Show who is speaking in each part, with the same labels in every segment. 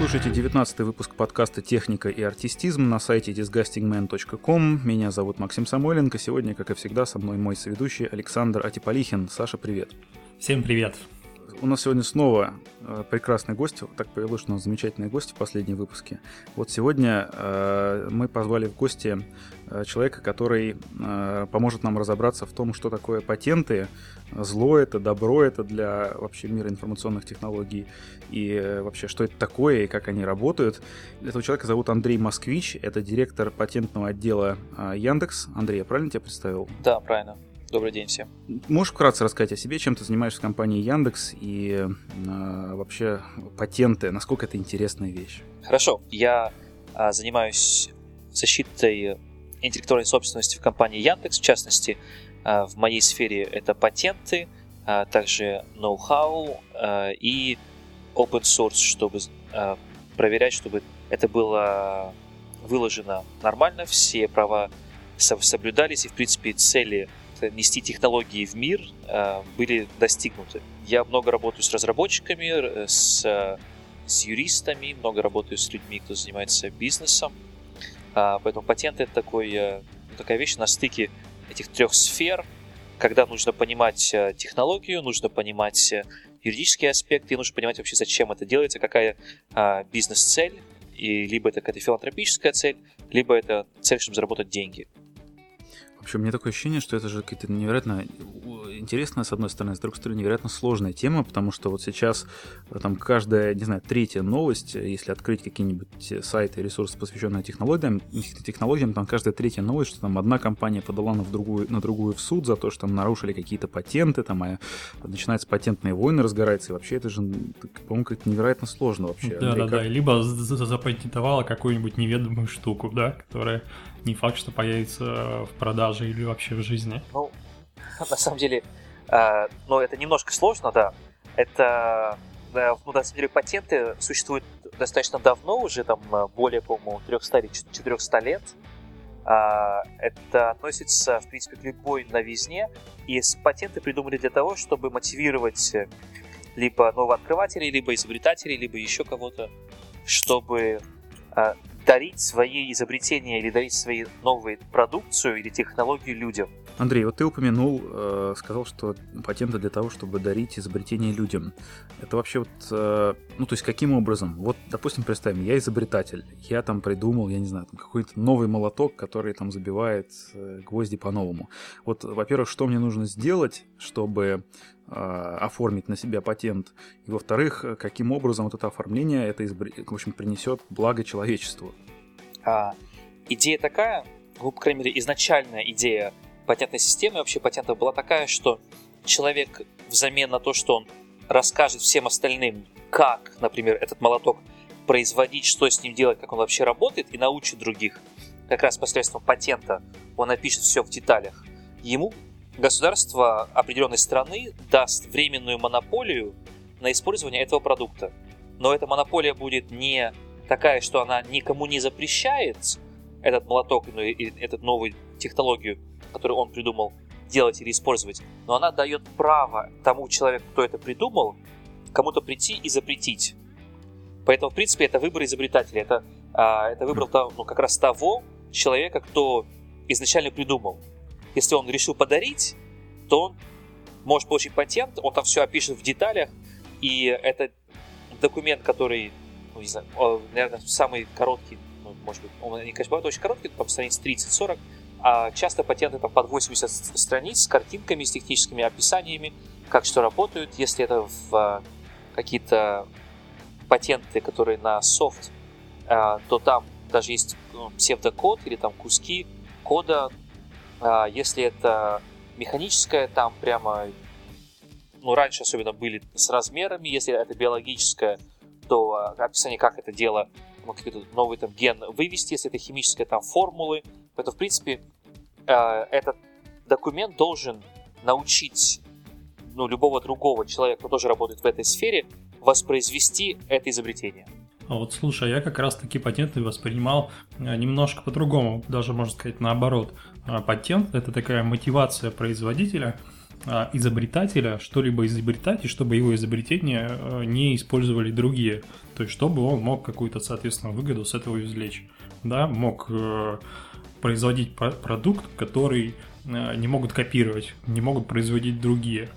Speaker 1: слушаете 19 выпуск подкаста «Техника и артистизм» на сайте disgustingman.com. Меня зовут Максим Самойленко. Сегодня, как и всегда, со мной мой соведущий Александр Атиполихин. Саша, привет.
Speaker 2: Всем привет.
Speaker 1: У нас сегодня снова э, прекрасный гость. Так повелось, что у нас замечательные гости в последнем выпуске. Вот сегодня э, мы позвали в гости человека, который э, поможет нам разобраться в том, что такое патенты, зло это, добро это для вообще мира информационных технологий, и э, вообще, что это такое и как они работают. Этого человека зовут Андрей Москвич, это директор патентного отдела э, Яндекс. Андрей, я правильно тебя представил?
Speaker 3: Да, правильно. Добрый день всем.
Speaker 1: Можешь вкратце рассказать о себе, чем ты занимаешься в компании Яндекс и э, вообще патенты, насколько это интересная вещь?
Speaker 3: Хорошо, я э, занимаюсь защитой интеллектуальной собственности в компании Яндекс, в частности, э, в моей сфере это патенты, э, также ноу-хау э, и open source, чтобы проверять, чтобы это было выложено нормально, все права соблюдались и, в принципе, цели нести технологии в мир были достигнуты. Я много работаю с разработчиками, с, с юристами, много работаю с людьми, кто занимается бизнесом. А, поэтому патент это такой, э, такая вещь на стыке этих трех сфер, когда нужно понимать технологию, нужно понимать юридические аспекты, нужно понимать вообще, зачем это делается, какая а, бизнес-цель, и либо это какая-то филантропическая цель, либо это цель, чтобы заработать деньги.
Speaker 1: Вообще, у меня такое ощущение, что это же какая-то невероятно интересная, с одной стороны, с другой стороны, невероятно сложная тема, потому что вот сейчас э, там каждая, не знаю, третья новость, э, если открыть какие-нибудь э, сайты, ресурсы, посвященные технологиям, технологиям, там каждая третья новость, что там одна компания подала на, в другую, на другую в суд за то, что там нарушили какие-то патенты, там а начинаются патентные войны, разгораются, и вообще это же, по-моему, как-то невероятно сложно вообще.
Speaker 2: Да, да, да, либо запатентовала какую-нибудь неведомую штуку, да, которая не факт, что появится в продаже или вообще в жизни.
Speaker 3: Ну, на самом деле, э, но это немножко сложно, да. Это, э, ну, на самом деле, патенты существуют достаточно давно, уже там э, более, по-моему, 300 или 400 лет. Э, это относится, в принципе, к любой новизне. И патенты придумали для того, чтобы мотивировать либо новооткрывателей, либо изобретателей, либо еще кого-то, чтобы дарить свои изобретения или дарить свои новые продукцию или технологию людям.
Speaker 1: Андрей, вот ты упомянул, э, сказал, что патенты для того, чтобы дарить изобретения людям. Это вообще вот, э, ну то есть каким образом? Вот, допустим, представим, я изобретатель, я там придумал, я не знаю, какой-то новый молоток, который там забивает э, гвозди по-новому. Вот, во-первых, что мне нужно сделать, чтобы оформить на себя патент? И во-вторых, каким образом вот это оформление, это, в общем, принесет благо человечеству?
Speaker 3: А, идея такая, ну, по крайней мере, изначальная идея патентной системы вообще патентов была такая, что человек взамен на то, что он расскажет всем остальным, как, например, этот молоток производить, что с ним делать, как он вообще работает, и научит других, как раз посредством патента, он напишет все в деталях, ему государство определенной страны даст временную монополию на использование этого продукта. Но эта монополия будет не такая, что она никому не запрещает этот молоток ну, и эту новую технологию, которую он придумал, делать или использовать, но она дает право тому человеку, кто это придумал, кому-то прийти и запретить. Поэтому, в принципе, это выбор изобретателя. Это, а, это выбор ну, как раз того человека, кто изначально придумал. Если он решил подарить, то он может получить патент, он там все опишет в деталях, и это документ, который, ну, не знаю, наверное, самый короткий, ну, может быть, он, они, конечно, бывают очень короткие, там страниц 30-40, а часто патенты там под 80 страниц с картинками, с техническими описаниями, как что работают. Если это в а, какие-то патенты, которые на софт, а, то там даже есть ну, псевдокод или там куски кода. А, если это механическое, там прямо, ну, раньше особенно были с размерами. Если это биологическое, то описание, как это дело, ну, какой-то новый там ген вывести. Если это химическое, там формулы. Это, в принципе, э, этот документ должен научить ну, любого другого человека, кто тоже работает в этой сфере, воспроизвести это изобретение.
Speaker 2: А вот слушай, я как раз таки патенты воспринимал немножко по-другому, даже можно сказать наоборот. А патент – это такая мотивация производителя а, изобретателя что-либо изобретать, и чтобы его изобретение э, не использовали другие. То есть, чтобы он мог какую-то, соответственно, выгоду с этого извлечь. Да, мог э, производить продукт, который э, не могут копировать, не могут производить другие.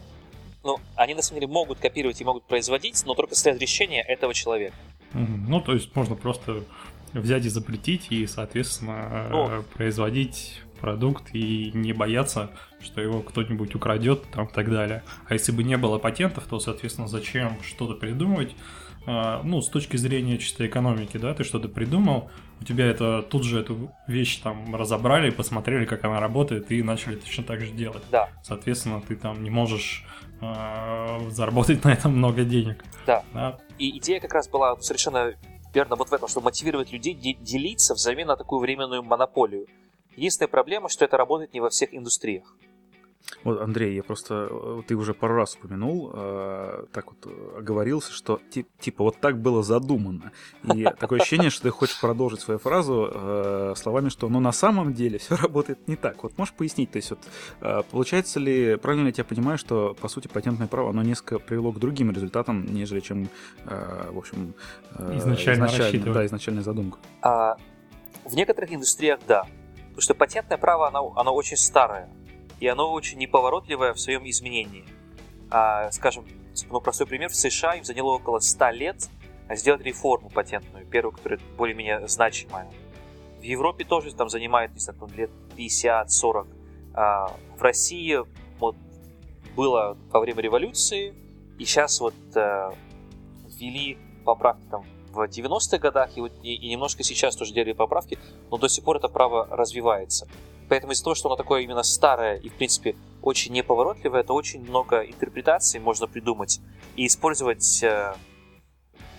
Speaker 3: Ну, они на самом деле могут копировать и могут производить, но только с разрешения этого человека.
Speaker 2: Ну, то есть можно просто взять и запретить и, соответственно, ну, производить продукт и не бояться, что его кто-нибудь украдет там и так далее. А если бы не было патентов, то, соответственно, зачем что-то придумывать? А, ну, с точки зрения чистой экономики, да, ты что-то придумал, у тебя это тут же эту вещь там разобрали, посмотрели, как она работает, и начали точно так же делать.
Speaker 3: Да.
Speaker 2: Соответственно, ты там не можешь э, заработать на этом много денег.
Speaker 3: Да. да. И идея как раз была совершенно верно вот в этом, чтобы мотивировать людей делиться взамен на такую временную монополию. Единственная проблема, что это работает не во всех индустриях.
Speaker 1: Вот, Андрей, я просто, э, ты уже пару раз упомянул, э, так вот э, оговорился, что тип, типа вот так было задумано. И такое ощущение, что ты хочешь продолжить свою фразу э, словами, что ну на самом деле все работает не так. Вот можешь пояснить, то есть вот э, получается ли, правильно я тебя понимаю, что по сути патентное право, оно несколько привело к другим результатам, нежели чем, э, в общем,
Speaker 2: э, изначально, изначально
Speaker 1: да, изначальная задумка?
Speaker 3: А, в некоторых индустриях да. Потому что патентное право, оно, оно очень старое и оно очень неповоротливое в своем изменении. А, скажем, ну, простой пример, в США им заняло около 100 лет сделать реформу патентную, первую, которая более-менее значимая. В Европе тоже там занимает, не знаю, лет 50-40. А, в России вот было во время революции, и сейчас вот э, ввели поправки там в 90-х годах, и, и, и немножко сейчас тоже делали поправки, но до сих пор это право развивается. Поэтому из-за того, что оно такое именно старое и, в принципе, очень неповоротливое, это очень много интерпретаций можно придумать и использовать э,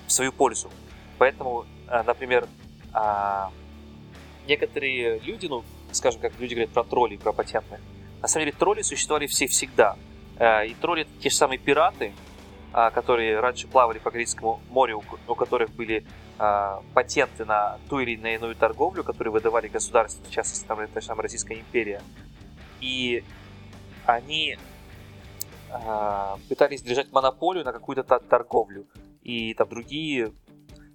Speaker 3: в свою пользу. Поэтому, э, например, э, некоторые люди, ну, скажем, как люди говорят про троллей, про патентных, на самом деле тролли существовали все всегда. Э, и тролли это те же самые пираты, которые раньше плавали по Карибскому морю, у которых были э, патенты на ту или иную торговлю, которые выдавали государства, в частности, там, же Российская империя. И они э, пытались держать монополию на какую-то торговлю. И там другие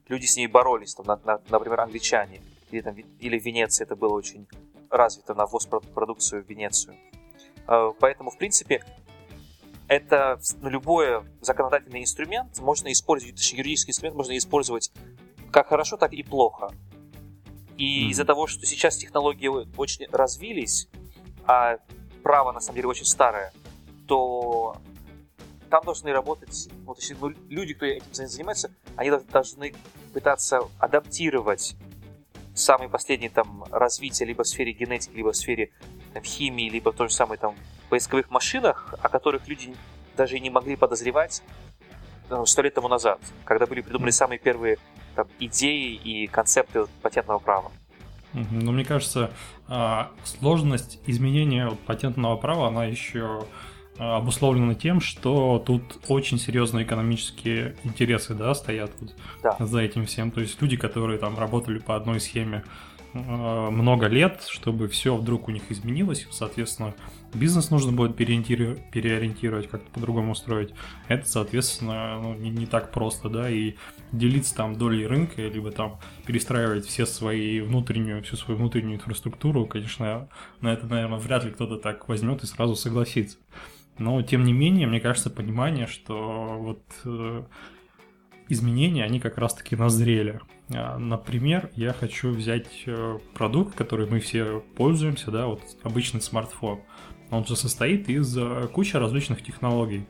Speaker 3: люди с ней боролись, там, на, на, например, англичане. Или, там, или в Венеции это было очень развито, на ввоз продукцию в Венецию. Поэтому, в принципе, это ну, любой законодательный инструмент можно использовать, точнее, юридический инструмент можно использовать как хорошо, так и плохо. И mm-hmm. из-за того, что сейчас технологии очень развились, а право на самом деле очень старое, то там должны работать, вот, точнее, ну, люди, кто этим занимается, они должны пытаться адаптировать самые последние там развития либо в сфере генетики, либо в сфере там, химии, либо в той же самой там поисковых машинах, о которых люди даже и не могли подозревать ну, сто лет тому назад, когда были придуманы самые первые там, идеи и концепты патентного права.
Speaker 2: Ну, мне кажется, а, сложность изменения патентного права, она еще а, обусловлена тем, что тут очень серьезные экономические интересы, да, стоят вот да. за этим всем. То есть люди, которые там работали по одной схеме а, много лет, чтобы все вдруг у них изменилось, соответственно, бизнес нужно будет переориентировать, как-то по-другому устроить. Это, соответственно, ну, не, не так просто, да, и делиться там долей рынка, либо там перестраивать все свои внутреннюю, всю свою внутреннюю инфраструктуру, конечно, на это, наверное, вряд ли кто-то так возьмет и сразу согласится. Но, тем не менее, мне кажется, понимание, что вот э, изменения, они как раз-таки назрели. А, например, я хочу взять э, продукт, который мы все пользуемся, да, вот обычный смартфон. Он же состоит из э, кучи различных технологий.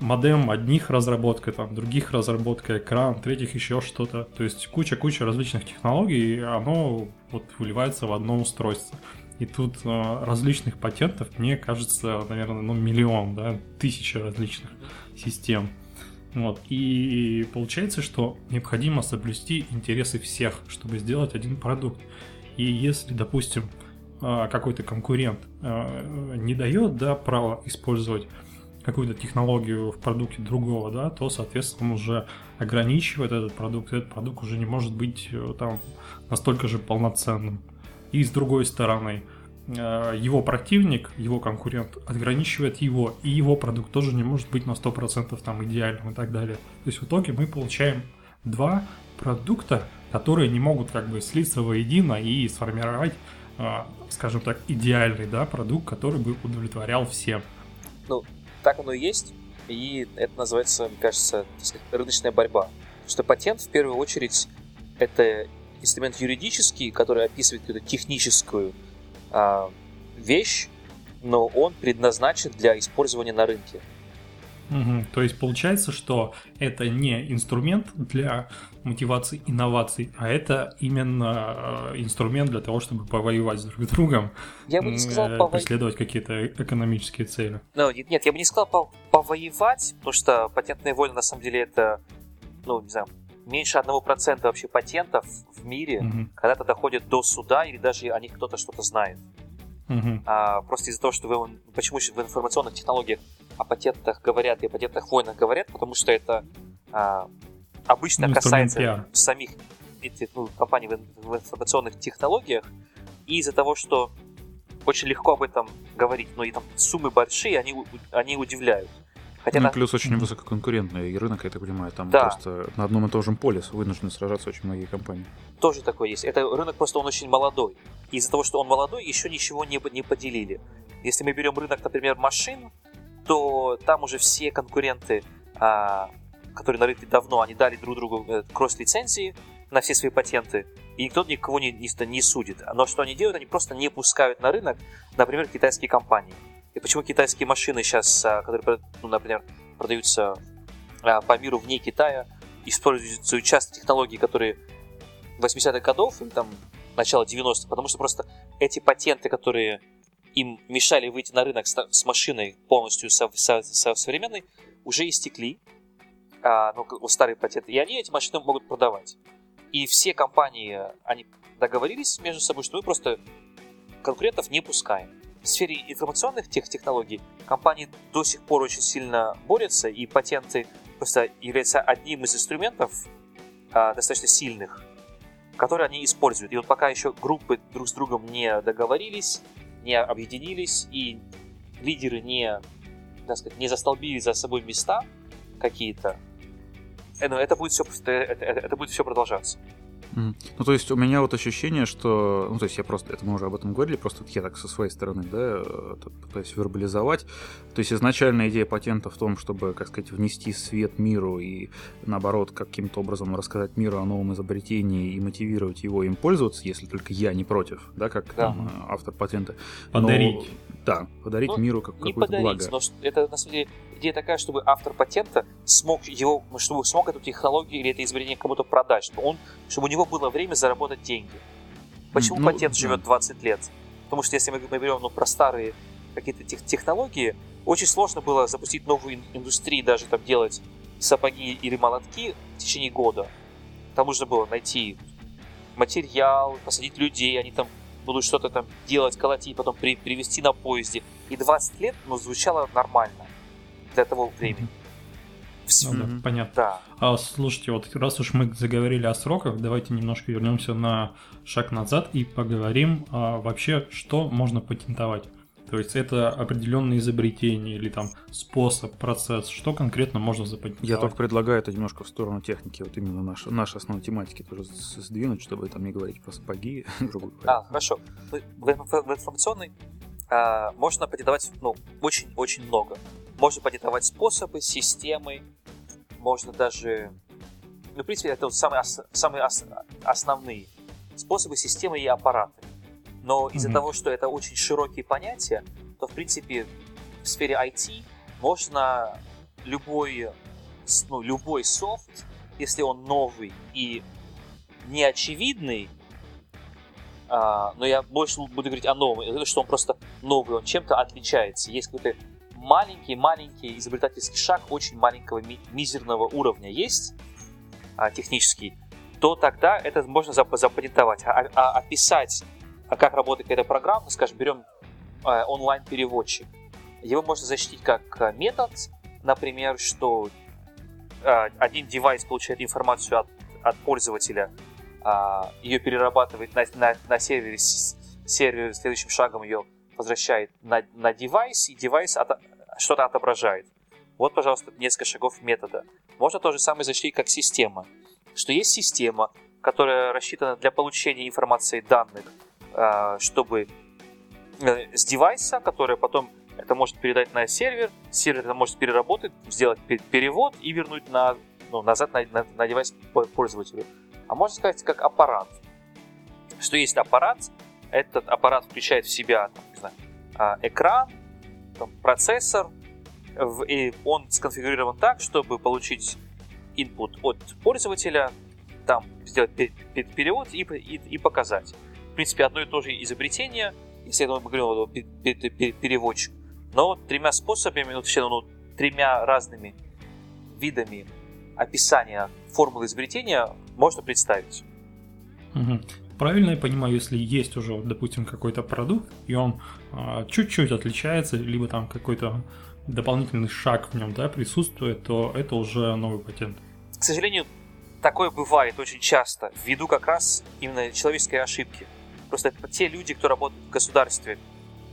Speaker 2: Модем одних разработка, там, других разработка, экран, третьих еще что-то. То есть куча-куча различных технологий, и оно вот выливается в одно устройство. И тут э, различных патентов, мне кажется, наверное, ну, миллион, да, тысячи различных систем. Вот. И получается, что необходимо соблюсти интересы всех, чтобы сделать один продукт. И если, допустим, а, какой-то конкурент а, не дает да, права использовать какую-то технологию в продукте другого, да, то, соответственно, он уже ограничивает этот продукт, и этот продукт уже не может быть э, там настолько же полноценным. И с другой стороны, его противник, его конкурент ограничивает его, и его продукт тоже не может быть на 100% там идеальным и так далее. То есть в итоге мы получаем два продукта, которые не могут как бы слиться воедино и сформировать, э, скажем так, идеальный да, продукт, который бы удовлетворял всем.
Speaker 3: Ну, так оно и есть, и это называется, мне кажется, сказать, рыночная борьба. Потому что патент в первую очередь это инструмент юридический, который описывает какую-то техническую а, вещь, но он предназначен для использования на рынке.
Speaker 2: Угу. То есть получается, что это не инструмент для мотивации инноваций, а это именно э, инструмент для того, чтобы повоевать друг с другом,
Speaker 3: я бы не сказал э, повоевать.
Speaker 2: преследовать какие-то экономические цели.
Speaker 3: Ну, нет, я бы не сказал повоевать, потому что патентные войны на самом деле это, ну, не знаю, меньше 1% вообще патентов в мире угу. когда-то доходят до суда или даже о них кто-то что-то знает. Угу. А, просто из-за того, что вы, почему в информационных технологиях о патентах говорят и о патентных войнах говорят, потому что это а, обычно ну, касается пиар. самих этих ну, компаний в, в информационных технологиях, и из-за того, что очень легко об этом говорить, но и там суммы большие, они, они удивляют.
Speaker 1: Хотя ну, на... плюс очень высококонкурентный рынок, я так понимаю, там да. просто на одном и том же поле вынуждены сражаться очень многие компании.
Speaker 3: Тоже такое есть. Это рынок просто он очень молодой. Из-за того, что он молодой, еще ничего не, не поделили. Если мы берем рынок, например, машин, то там уже все конкуренты, а, которые на рынке давно, они дали друг другу э, кросс-лицензии на все свои патенты, и никто никого не, не, не судит. Но что они делают? Они просто не пускают на рынок, например, китайские компании. И почему китайские машины сейчас, а, которые, ну, например, продаются а, по миру вне Китая, используют часто технологии, которые 80-х годов или там начала 90-х, потому что просто эти патенты, которые им мешали выйти на рынок с машиной полностью со, со, со современной, уже истекли, а, ну, старые патенты, и они эти машины могут продавать. И все компании, они договорились между собой, что мы просто конкурентов не пускаем в сфере информационных тех технологий компании до сих пор очень сильно борются, и патенты просто являются одним из инструментов а, достаточно сильных, которые они используют. И вот пока еще группы друг с другом не договорились, не объединились, и лидеры не, так сказать, не застолбили за собой места какие-то, э, это будет все, это, это будет все продолжаться.
Speaker 1: Mm. Ну, то есть у меня вот ощущение, что... Ну, то есть я просто... Это мы уже об этом говорили, просто я так со своей стороны, да, пытаюсь вербализовать. То есть изначальная идея патента в том, чтобы, как сказать, внести свет миру и, наоборот, каким-то образом рассказать миру о новом изобретении и мотивировать его им пользоваться, если только я не против, да, как да. Там, автор патента.
Speaker 2: Подарить. Но,
Speaker 1: да, подарить ну, миру как, какое-то подарить, благо.
Speaker 3: Но это, на самом деле, идея такая, чтобы автор патента смог его, чтобы смог эту технологию или это изобретение кому-то продать, чтобы, он, чтобы у него было время заработать деньги. Почему ну, патент да. живет 20 лет? Потому что если мы, мы берем ну, про старые какие-то тех, технологии, очень сложно было запустить новую индустрию, даже там делать сапоги или молотки в течение года. Там нужно было найти материал, посадить людей, они там будут что-то там делать, колотить, потом при, привезти на поезде. И 20 лет, ну, звучало нормально для того времени.
Speaker 2: Все. Ну, да, понятно. Да. А, слушайте, вот раз уж мы заговорили о сроках, давайте немножко вернемся на шаг назад и поговорим а, вообще, что можно патентовать. То есть это определенные изобретения или там способ, процесс, что конкретно можно запатентовать?
Speaker 1: Я только предлагаю это немножко в сторону техники, вот именно нашей нашей основной тематики тоже сдвинуть, чтобы там не говорить про сапоги, грубо
Speaker 3: говоря. А, хорошо. В, в, в информационной а, можно патентовать ну, очень-очень много. Можно патентовать способы, системы, можно даже... Ну, в принципе, это вот самые, самые основные способы, системы и аппараты. Но из-за mm-hmm. того, что это очень широкие понятия, то, в принципе, в сфере IT можно любой, ну, любой софт, если он новый и неочевидный, а, но я больше буду говорить о новом, что он просто новый, он чем-то отличается. Есть какой-то маленький-маленький изобретательский шаг очень маленького ми- мизерного уровня есть а, технический, то тогда это можно зап- запатентовать. А, а описать, а как работает эта программа, скажем, берем а, онлайн-переводчик. Его можно защитить как а, метод, например, что а, один девайс получает информацию от, от пользователя, а, ее перерабатывает на, на, на сервере сервер следующим шагом ее возвращает на, на девайс, и девайс от, что-то отображает. Вот, пожалуйста, несколько шагов метода. Можно то же самое защитить как система. Что есть система, которая рассчитана для получения информации данных, чтобы э, с девайса, которая потом это может передать на сервер, сервер это может переработать, сделать перевод и вернуть на, ну, назад на, на, на девайс пользователю. А можно сказать, как аппарат. Что есть аппарат, этот аппарат включает в себя там, не знаю, а, экран, там, процессор, и он сконфигурирован так, чтобы получить input от пользователя, там сделать перевод и, и, и показать. В принципе, одно и то же изобретение, если мы говорим о переводчик, но тремя способами, ну, точнее, ну, тремя разными видами описания формулы изобретения можно представить.
Speaker 2: Угу. Правильно я понимаю, если есть уже, допустим, какой-то продукт, и он а, чуть-чуть отличается, либо там какой-то дополнительный шаг в нем да, присутствует, то это уже новый патент.
Speaker 3: К сожалению, такое бывает очень часто, ввиду как раз именно человеческой ошибки. Просто те люди, кто работает в государстве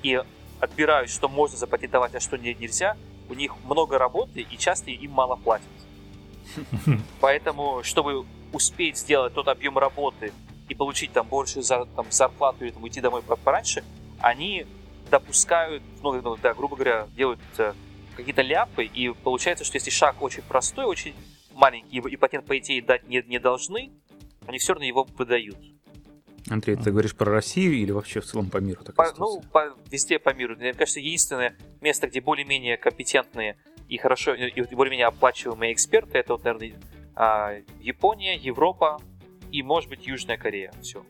Speaker 3: и отбирают, что можно запатентовать, а что нельзя, у них много работы и часто им мало платят. Поэтому, чтобы успеть сделать тот объем работы и получить там больше за, там, зарплату или там, уйти домой пораньше, они допускают, ну, ну, да, грубо говоря, делают э, какие-то ляпы, и получается, что если шаг очень простой, очень маленький, и патент, по идее, дать не, не должны, они все равно его выдают.
Speaker 1: Андрей, ты говоришь про Россию или вообще в целом по миру?
Speaker 3: По, ну, по, везде по миру. Мне кажется, единственное место, где более-менее компетентные и хорошо, и более-менее оплачиваемые эксперты, это вот, наверное, а, Япония, Европа и, может быть, Южная Корея. Все.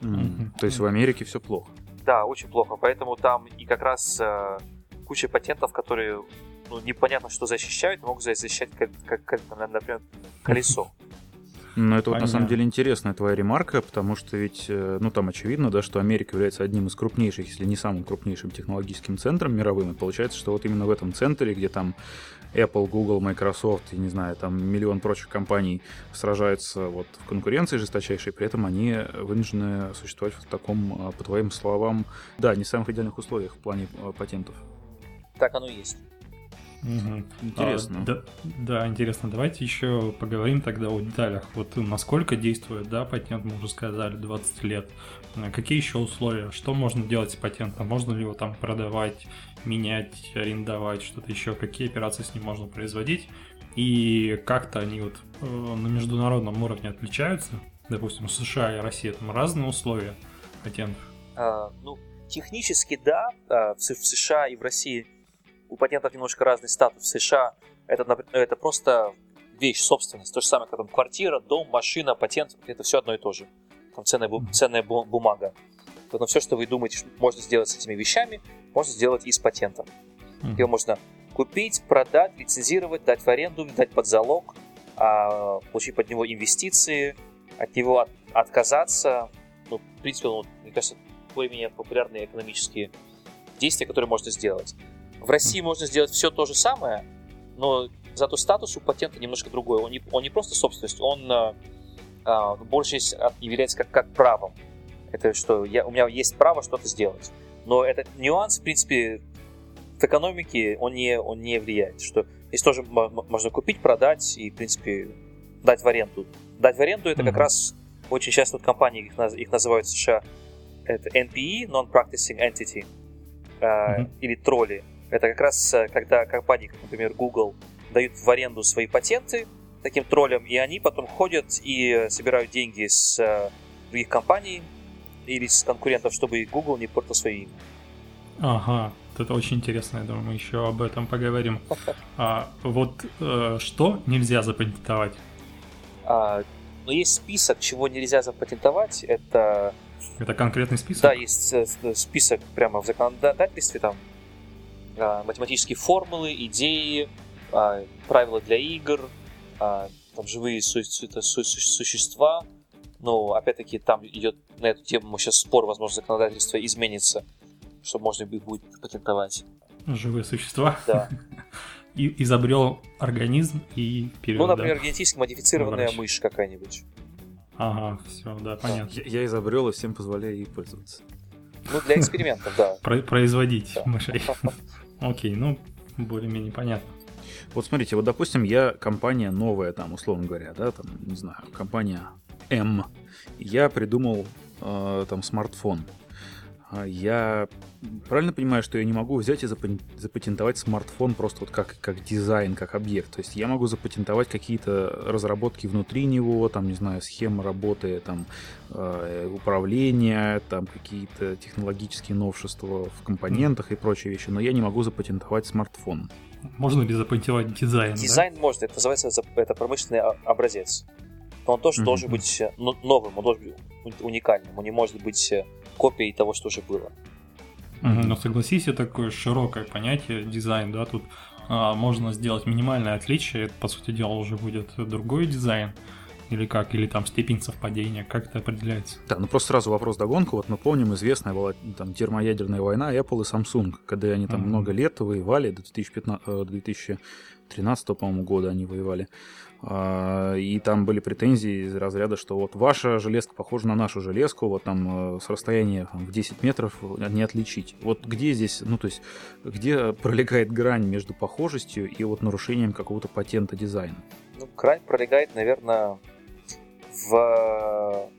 Speaker 1: Mm. То есть в Америке все плохо?
Speaker 3: Да, очень плохо. Поэтому там и как раз э, куча патентов, которые ну, непонятно, что защищают, могут защищать, как, как, как например, колесо.
Speaker 1: Ну, это вот на самом деле интересная твоя ремарка, потому что ведь, э, ну, там очевидно, да, что Америка является одним из крупнейших, если не самым крупнейшим технологическим центром мировым, и получается, что вот именно в этом центре, где там Apple, Google, Microsoft и, не знаю, там миллион прочих компаний сражаются вот в конкуренции жесточайшей, при этом они вынуждены существовать в таком, э, по твоим словам, да, не самых идеальных условиях в плане э, патентов.
Speaker 3: Так оно и есть.
Speaker 2: Угу. Интересно. А, да, да, интересно. Давайте еще поговорим тогда о деталях. Вот насколько действует, да, патент, мы уже сказали, 20 лет. А какие еще условия? Что можно делать с патентом? Можно ли его там продавать, менять, арендовать, что-то еще? Какие операции с ним можно производить? И как-то они вот э, на международном уровне отличаются? Допустим, в США и России там разные условия патентов?
Speaker 3: А, ну, технически да. А, в США и в России у патентов немножко разный статус. В США это, это просто вещь, собственность. То же самое, как там квартира, дом, машина, патент, это все одно и то же. Там ценная, ценная бумага. Поэтому все, что вы думаете, что можно сделать с этими вещами, можно сделать и с патентом. Mm-hmm. Его можно купить, продать, лицензировать, дать в аренду, дать под залог, а, получить под него инвестиции, от него от, отказаться. Ну, в принципе, ну, мне кажется, более-менее популярные экономические действия, которые можно сделать. В России можно сделать все то же самое, но зато статус у патента немножко другой. Он не, он не просто собственность, он а, а, больше является как, как правом. Это что я, у меня есть право что-то сделать. Но этот нюанс, в принципе, в экономике он не, он не влияет. Что здесь тоже можно купить, продать и, в принципе, дать в аренду. Дать в аренду это mm-hmm. как раз очень часто вот компании, их, их называют в США, это NPE, Non-Practicing Entity, э, mm-hmm. или тролли. Это как раз э, когда компании, как, например, Google, дают в аренду свои патенты таким троллям, и они потом ходят и собирают деньги с э, других компаний или с конкурентов, чтобы Google не портил свои имя.
Speaker 2: Ага, это очень интересно, я думаю, мы еще об этом поговорим. А, вот э, что нельзя запатентовать?
Speaker 3: А, ну, есть список, чего нельзя запатентовать. Это...
Speaker 2: Это конкретный список?
Speaker 3: Да, есть э, список прямо в законодательстве, там математические формулы, идеи, а, правила для игр, а, там живые су- су- су- существа. Но опять-таки там идет на эту тему сейчас спор, возможно, законодательство изменится, чтобы можно будет патентовать.
Speaker 2: Живые существа?
Speaker 3: Да.
Speaker 2: И изобрел организм и
Speaker 3: вперед. Ну, например, да? генетически модифицированная Врач. мышь какая-нибудь.
Speaker 2: Ага, все, да, понятно.
Speaker 1: Я, я изобрел и всем позволяю ей пользоваться.
Speaker 3: Ну, для экспериментов, да.
Speaker 2: Производить мышей. Окей, ну, более-менее понятно.
Speaker 1: Вот смотрите, вот допустим, я компания новая, там, условно говоря, да, там, не знаю, компания М. Я придумал э, там смартфон. А я правильно понимаю, что я не могу взять и запатентовать смартфон просто вот как, как дизайн, как объект. То есть я могу запатентовать какие-то разработки внутри него, там, не знаю, схемы работы, там, э, управления, там, какие-то технологические новшества в компонентах и прочие вещи, но я не могу запатентовать смартфон.
Speaker 2: Можно ли запатентовать дизайн?
Speaker 3: Дизайн да? можно, это называется это промышленный образец. Но он тоже mm-hmm. должен быть э, новым, он должен быть уникальным, он не может быть э, копией того, что уже было.
Speaker 2: Но согласись, это такое широкое понятие дизайн, да, тут а, можно сделать минимальное отличие, это, по сути дела, уже будет другой дизайн, или как, или там степень совпадения, как это определяется?
Speaker 1: Да, ну просто сразу вопрос догонку. Вот мы помним, известная была там термоядерная война Apple и Samsung, когда они там mm-hmm. много лет воевали, до 2015, 2013, э, по-моему, года они воевали. А, и там были претензии из разряда, что вот ваша железка похожа на нашу железку, вот там э, с расстояния в 10 метров не отличить. Вот где здесь, ну то есть, где пролегает грань между похожестью и вот нарушением какого-то патента дизайна?
Speaker 3: Ну, грань пролегает, наверное, в,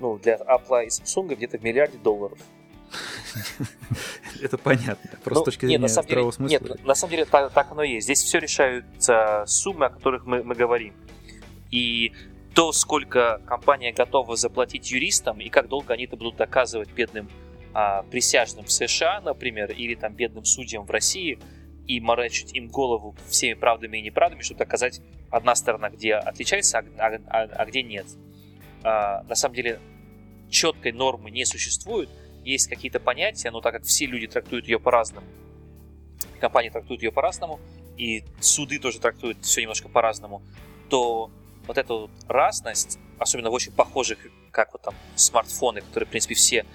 Speaker 3: ну, для Apple и Samsung где-то в миллиарде долларов.
Speaker 1: Это понятно. Просто ну, с точки зрения здравого смысла.
Speaker 3: Нет, на самом деле так, оно и есть. Здесь все решаются суммы, о которых мы, мы говорим. И то, сколько компания готова заплатить юристам, и как долго они это будут доказывать бедным а, присяжным в США, например, или там бедным судьям в России, и морочить им голову всеми правдами и неправдами, чтобы доказать одна сторона, где отличается, а, а, а, а где нет. А, на самом деле четкой нормы не существует, есть какие-то понятия, но так как все люди трактуют ее по-разному, компании трактуют ее по-разному, и суды тоже трактуют все немножко по-разному, то вот эта вот разность, особенно в очень похожих, как вот там смартфоны, которые, в принципе, все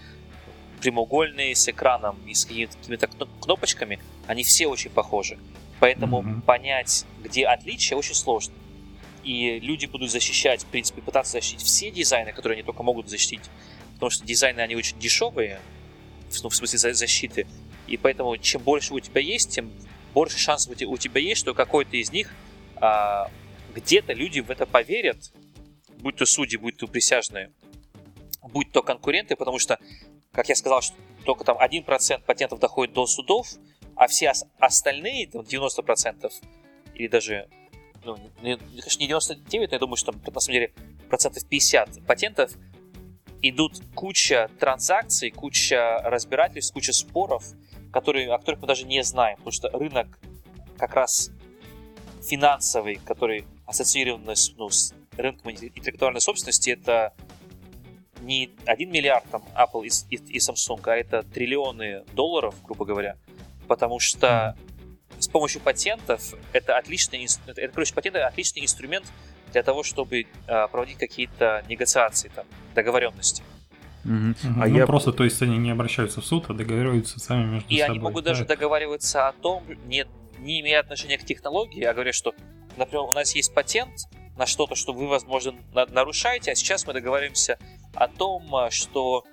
Speaker 3: прямоугольные, с экраном и с какими-то кнопочками, они все очень похожи. Поэтому mm-hmm. понять, где отличия, очень сложно. И люди будут защищать, в принципе, пытаться защитить все дизайны, которые они только могут защитить потому что дизайны, они очень дешевые, ну, в смысле защиты, и поэтому чем больше у тебя есть, тем больше шансов у тебя есть, что какой-то из них а, где-то люди в это поверят, будь то судьи, будь то присяжные, будь то конкуренты, потому что, как я сказал, что только там 1% патентов доходит до судов, а все остальные, там 90%, или даже, ну, конечно, не 99, но я думаю, что там, на самом деле процентов 50 патентов идут куча транзакций, куча разбирательств, куча споров, которые, о которых мы даже не знаем, потому что рынок как раз финансовый, который ассоциирован с, ну, с рынком интеллектуальной собственности, это не 1 миллиард там Apple и, и, и Samsung, а это триллионы долларов, грубо говоря, потому что с помощью патентов это отличный, это, короче, патенты отличный инструмент для того, чтобы э, проводить какие-то негациации, там, договоренности.
Speaker 2: Угу. А ну, я... просто, то есть они не обращаются в суд, а договариваются сами между
Speaker 3: и
Speaker 2: собой.
Speaker 3: И они могут да? даже договариваться о том, не, не имея отношения к технологии, а говоря, что, например, у нас есть патент на что-то, что вы, возможно, нарушаете, а сейчас мы договариваемся о том, а, что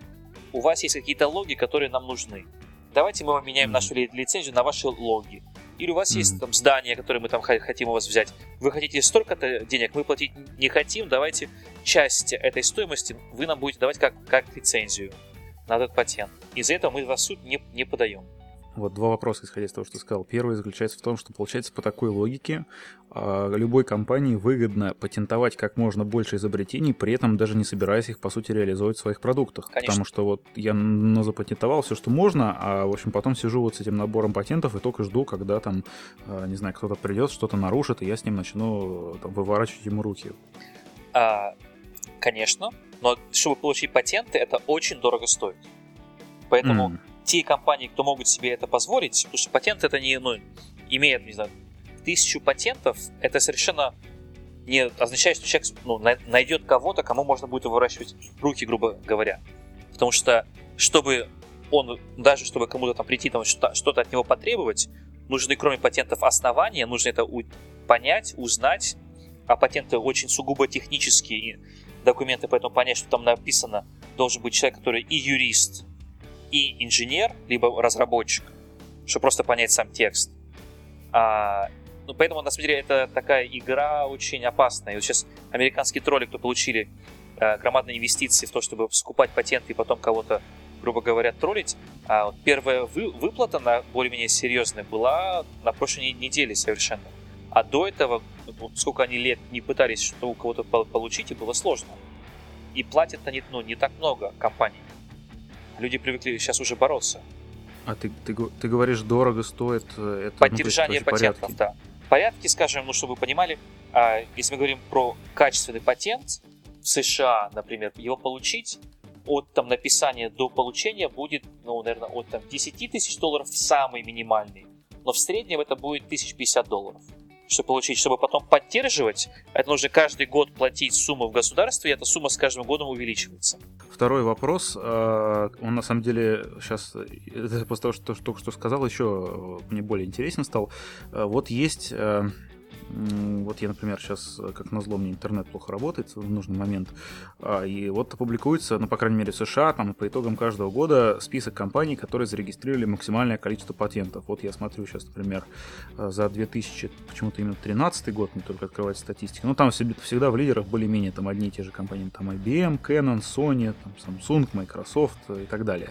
Speaker 3: у вас есть какие-то логи, которые нам нужны. Давайте мы вам меняем mm-hmm. нашу лицензию на ваши логи. Или у вас mm-hmm. есть там здание, которое мы там хотим у вас взять. Вы хотите столько-то денег, мы платить не хотим, давайте часть этой стоимости вы нам будете давать как, как лицензию на этот патент. Из-за этого мы вас в суд не, не подаем.
Speaker 1: Вот два вопроса, исходя из того, что ты сказал. Первый заключается в том, что, получается, по такой логике э, любой компании выгодно патентовать как можно больше изобретений, при этом даже не собираясь их, по сути, реализовать в своих продуктах.
Speaker 3: Конечно.
Speaker 1: Потому что вот я запатентовал все, что можно, а, в общем, потом сижу вот с этим набором патентов и только жду, когда там, э, не знаю, кто-то придет, что-то нарушит, и я с ним начну там, выворачивать ему руки.
Speaker 3: А, конечно, но чтобы получить патенты, это очень дорого стоит. Поэтому... Mm те компании, кто могут себе это позволить, потому что патент это не, ну, имеет, не знаю, тысячу патентов, это совершенно не означает, что человек ну, найдет кого-то, кому можно будет выращивать руки, грубо говоря. Потому что, чтобы он, даже чтобы кому-то там прийти, там что-то от него потребовать, нужны, кроме патентов, основания, нужно это у- понять, узнать, а патенты очень сугубо технические документы, поэтому понять, что там написано, должен быть человек, который и юрист, и инженер, либо разработчик, чтобы просто понять сам текст. А, ну, поэтому, на самом деле, это такая игра очень опасная. И вот сейчас американские тролли, кто получили э, громадные инвестиции в то, чтобы скупать патенты и потом кого-то, грубо говоря, троллить, а вот первая вы, выплата на более-менее серьезная была на прошлой неделе совершенно. А до этого, сколько они лет не пытались что-то у кого-то получить, и было сложно. И платят они ну, не так много компаний. Люди привыкли сейчас уже бороться.
Speaker 1: А ты, ты, ты говоришь, дорого стоит
Speaker 3: э, это? Поддержание ну, патентов, порядки. да. Порядки, скажем, ну, чтобы вы понимали, а, если мы говорим про качественный патент, в США, например, его получить от там, написания до получения будет, ну, наверное, от там, 10 тысяч долларов самый минимальный. Но в среднем это будет 1050 долларов чтобы получить, чтобы потом поддерживать, это нужно каждый год платить сумму в государстве, и эта сумма с каждым годом увеличивается.
Speaker 1: Второй вопрос, а, он на самом деле сейчас, после того, что только что сказал, еще мне более интересен стал. Вот есть вот я, например, сейчас, э, как назло, мне интернет плохо работает в нужный момент. А, и вот опубликуется, ну, по крайней мере, в США, там, по итогам каждого года список компаний, которые зарегистрировали максимальное количество патентов. Вот я смотрю сейчас, например, э, за 2000, почему-то именно 13 год, не только открывать статистику. Ну, там всегда в лидерах более-менее там одни и те же компании. Там IBM, Canon, Sony, там, Samsung, Microsoft и так далее.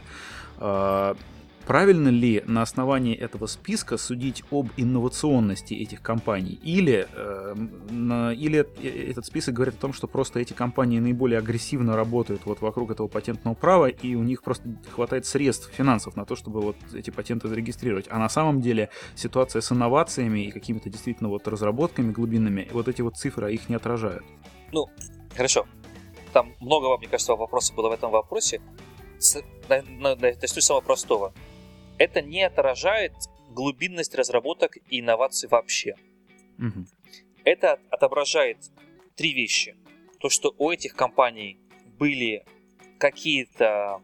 Speaker 1: А, Правильно ли на основании этого списка судить об инновационности этих компаний? Или, э, на, или э, этот список говорит о том, что просто эти компании наиболее агрессивно работают вот вокруг этого патентного права, и у них просто хватает средств, финансов на то, чтобы вот эти патенты зарегистрировать. А на самом деле ситуация с инновациями и какими-то действительно вот разработками глубинными, вот эти вот цифры их не отражают.
Speaker 3: Ну, хорошо. Там много, мне кажется, вопросов было в этом вопросе. Начну с самого простого это не отражает глубинность разработок и инноваций вообще. Угу. Это отображает три вещи. То, что у этих компаний были какие-то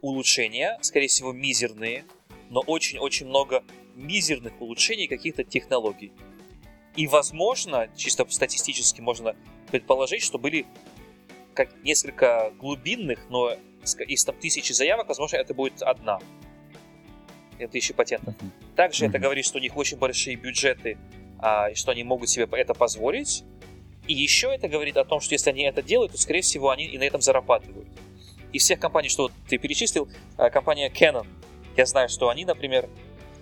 Speaker 3: улучшения, скорее всего, мизерные, но очень-очень много мизерных улучшений каких-то технологий. И, возможно, чисто статистически можно предположить, что были как несколько глубинных, но из там тысячи заявок, возможно, это будет одна тысячи патентов. Также это говорит, что у них очень большие бюджеты, а, и что они могут себе это позволить. И еще это говорит о том, что если они это делают, то, скорее всего, они и на этом зарабатывают. Из всех компаний, что ты перечислил, а, компания Canon, я знаю, что они, например,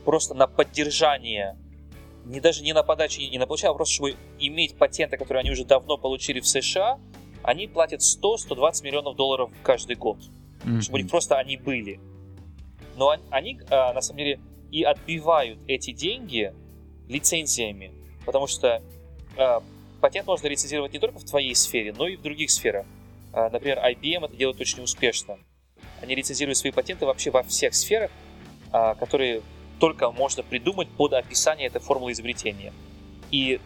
Speaker 3: просто на поддержание, не даже не на подачу, не на получение, а просто чтобы иметь патенты, которые они уже давно получили в США, они платят 100-120 миллионов долларов каждый год. Mm-hmm. Чтобы у них просто они были но они, а, на самом деле, и отбивают эти деньги лицензиями, потому что а, патент можно лицензировать не только в твоей сфере, но и в других сферах. А, например, IBM это делает очень успешно. Они лицензируют свои патенты вообще во всех сферах, которые только можно придумать под описание этой формулы изобретения. И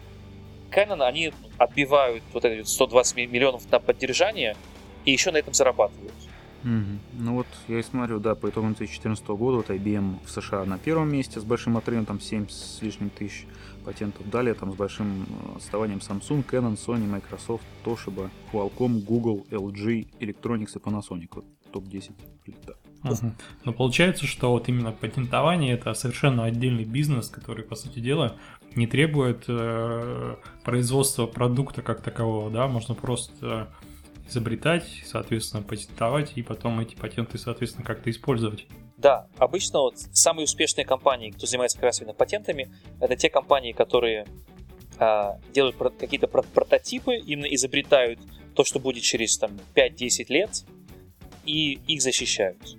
Speaker 3: Canon, они отбивают вот эти 120 миллионов на поддержание и еще на этом зарабатывают.
Speaker 1: Ну вот я и смотрю, да, по итогам 2014 года вот IBM в США на первом месте с большим отрывом, там 7 с лишним тысяч патентов. Далее там с большим э, отставанием Samsung, Canon, Sony, Microsoft, Toshiba, Qualcomm, Google, LG, Electronics и Panasonic. Вот топ-10. Да.
Speaker 2: Угу. Но получается, что вот именно патентование это совершенно отдельный бизнес, который, по сути дела, не требует э, производства продукта как такового, да, можно просто изобретать, соответственно, патентовать и потом эти патенты, соответственно, как-то использовать.
Speaker 3: Да, обычно вот самые успешные компании, кто занимается как раз именно патентами, это те компании, которые а, делают про- какие-то про- прототипы, именно изобретают то, что будет через там, 5-10 лет, и их защищают.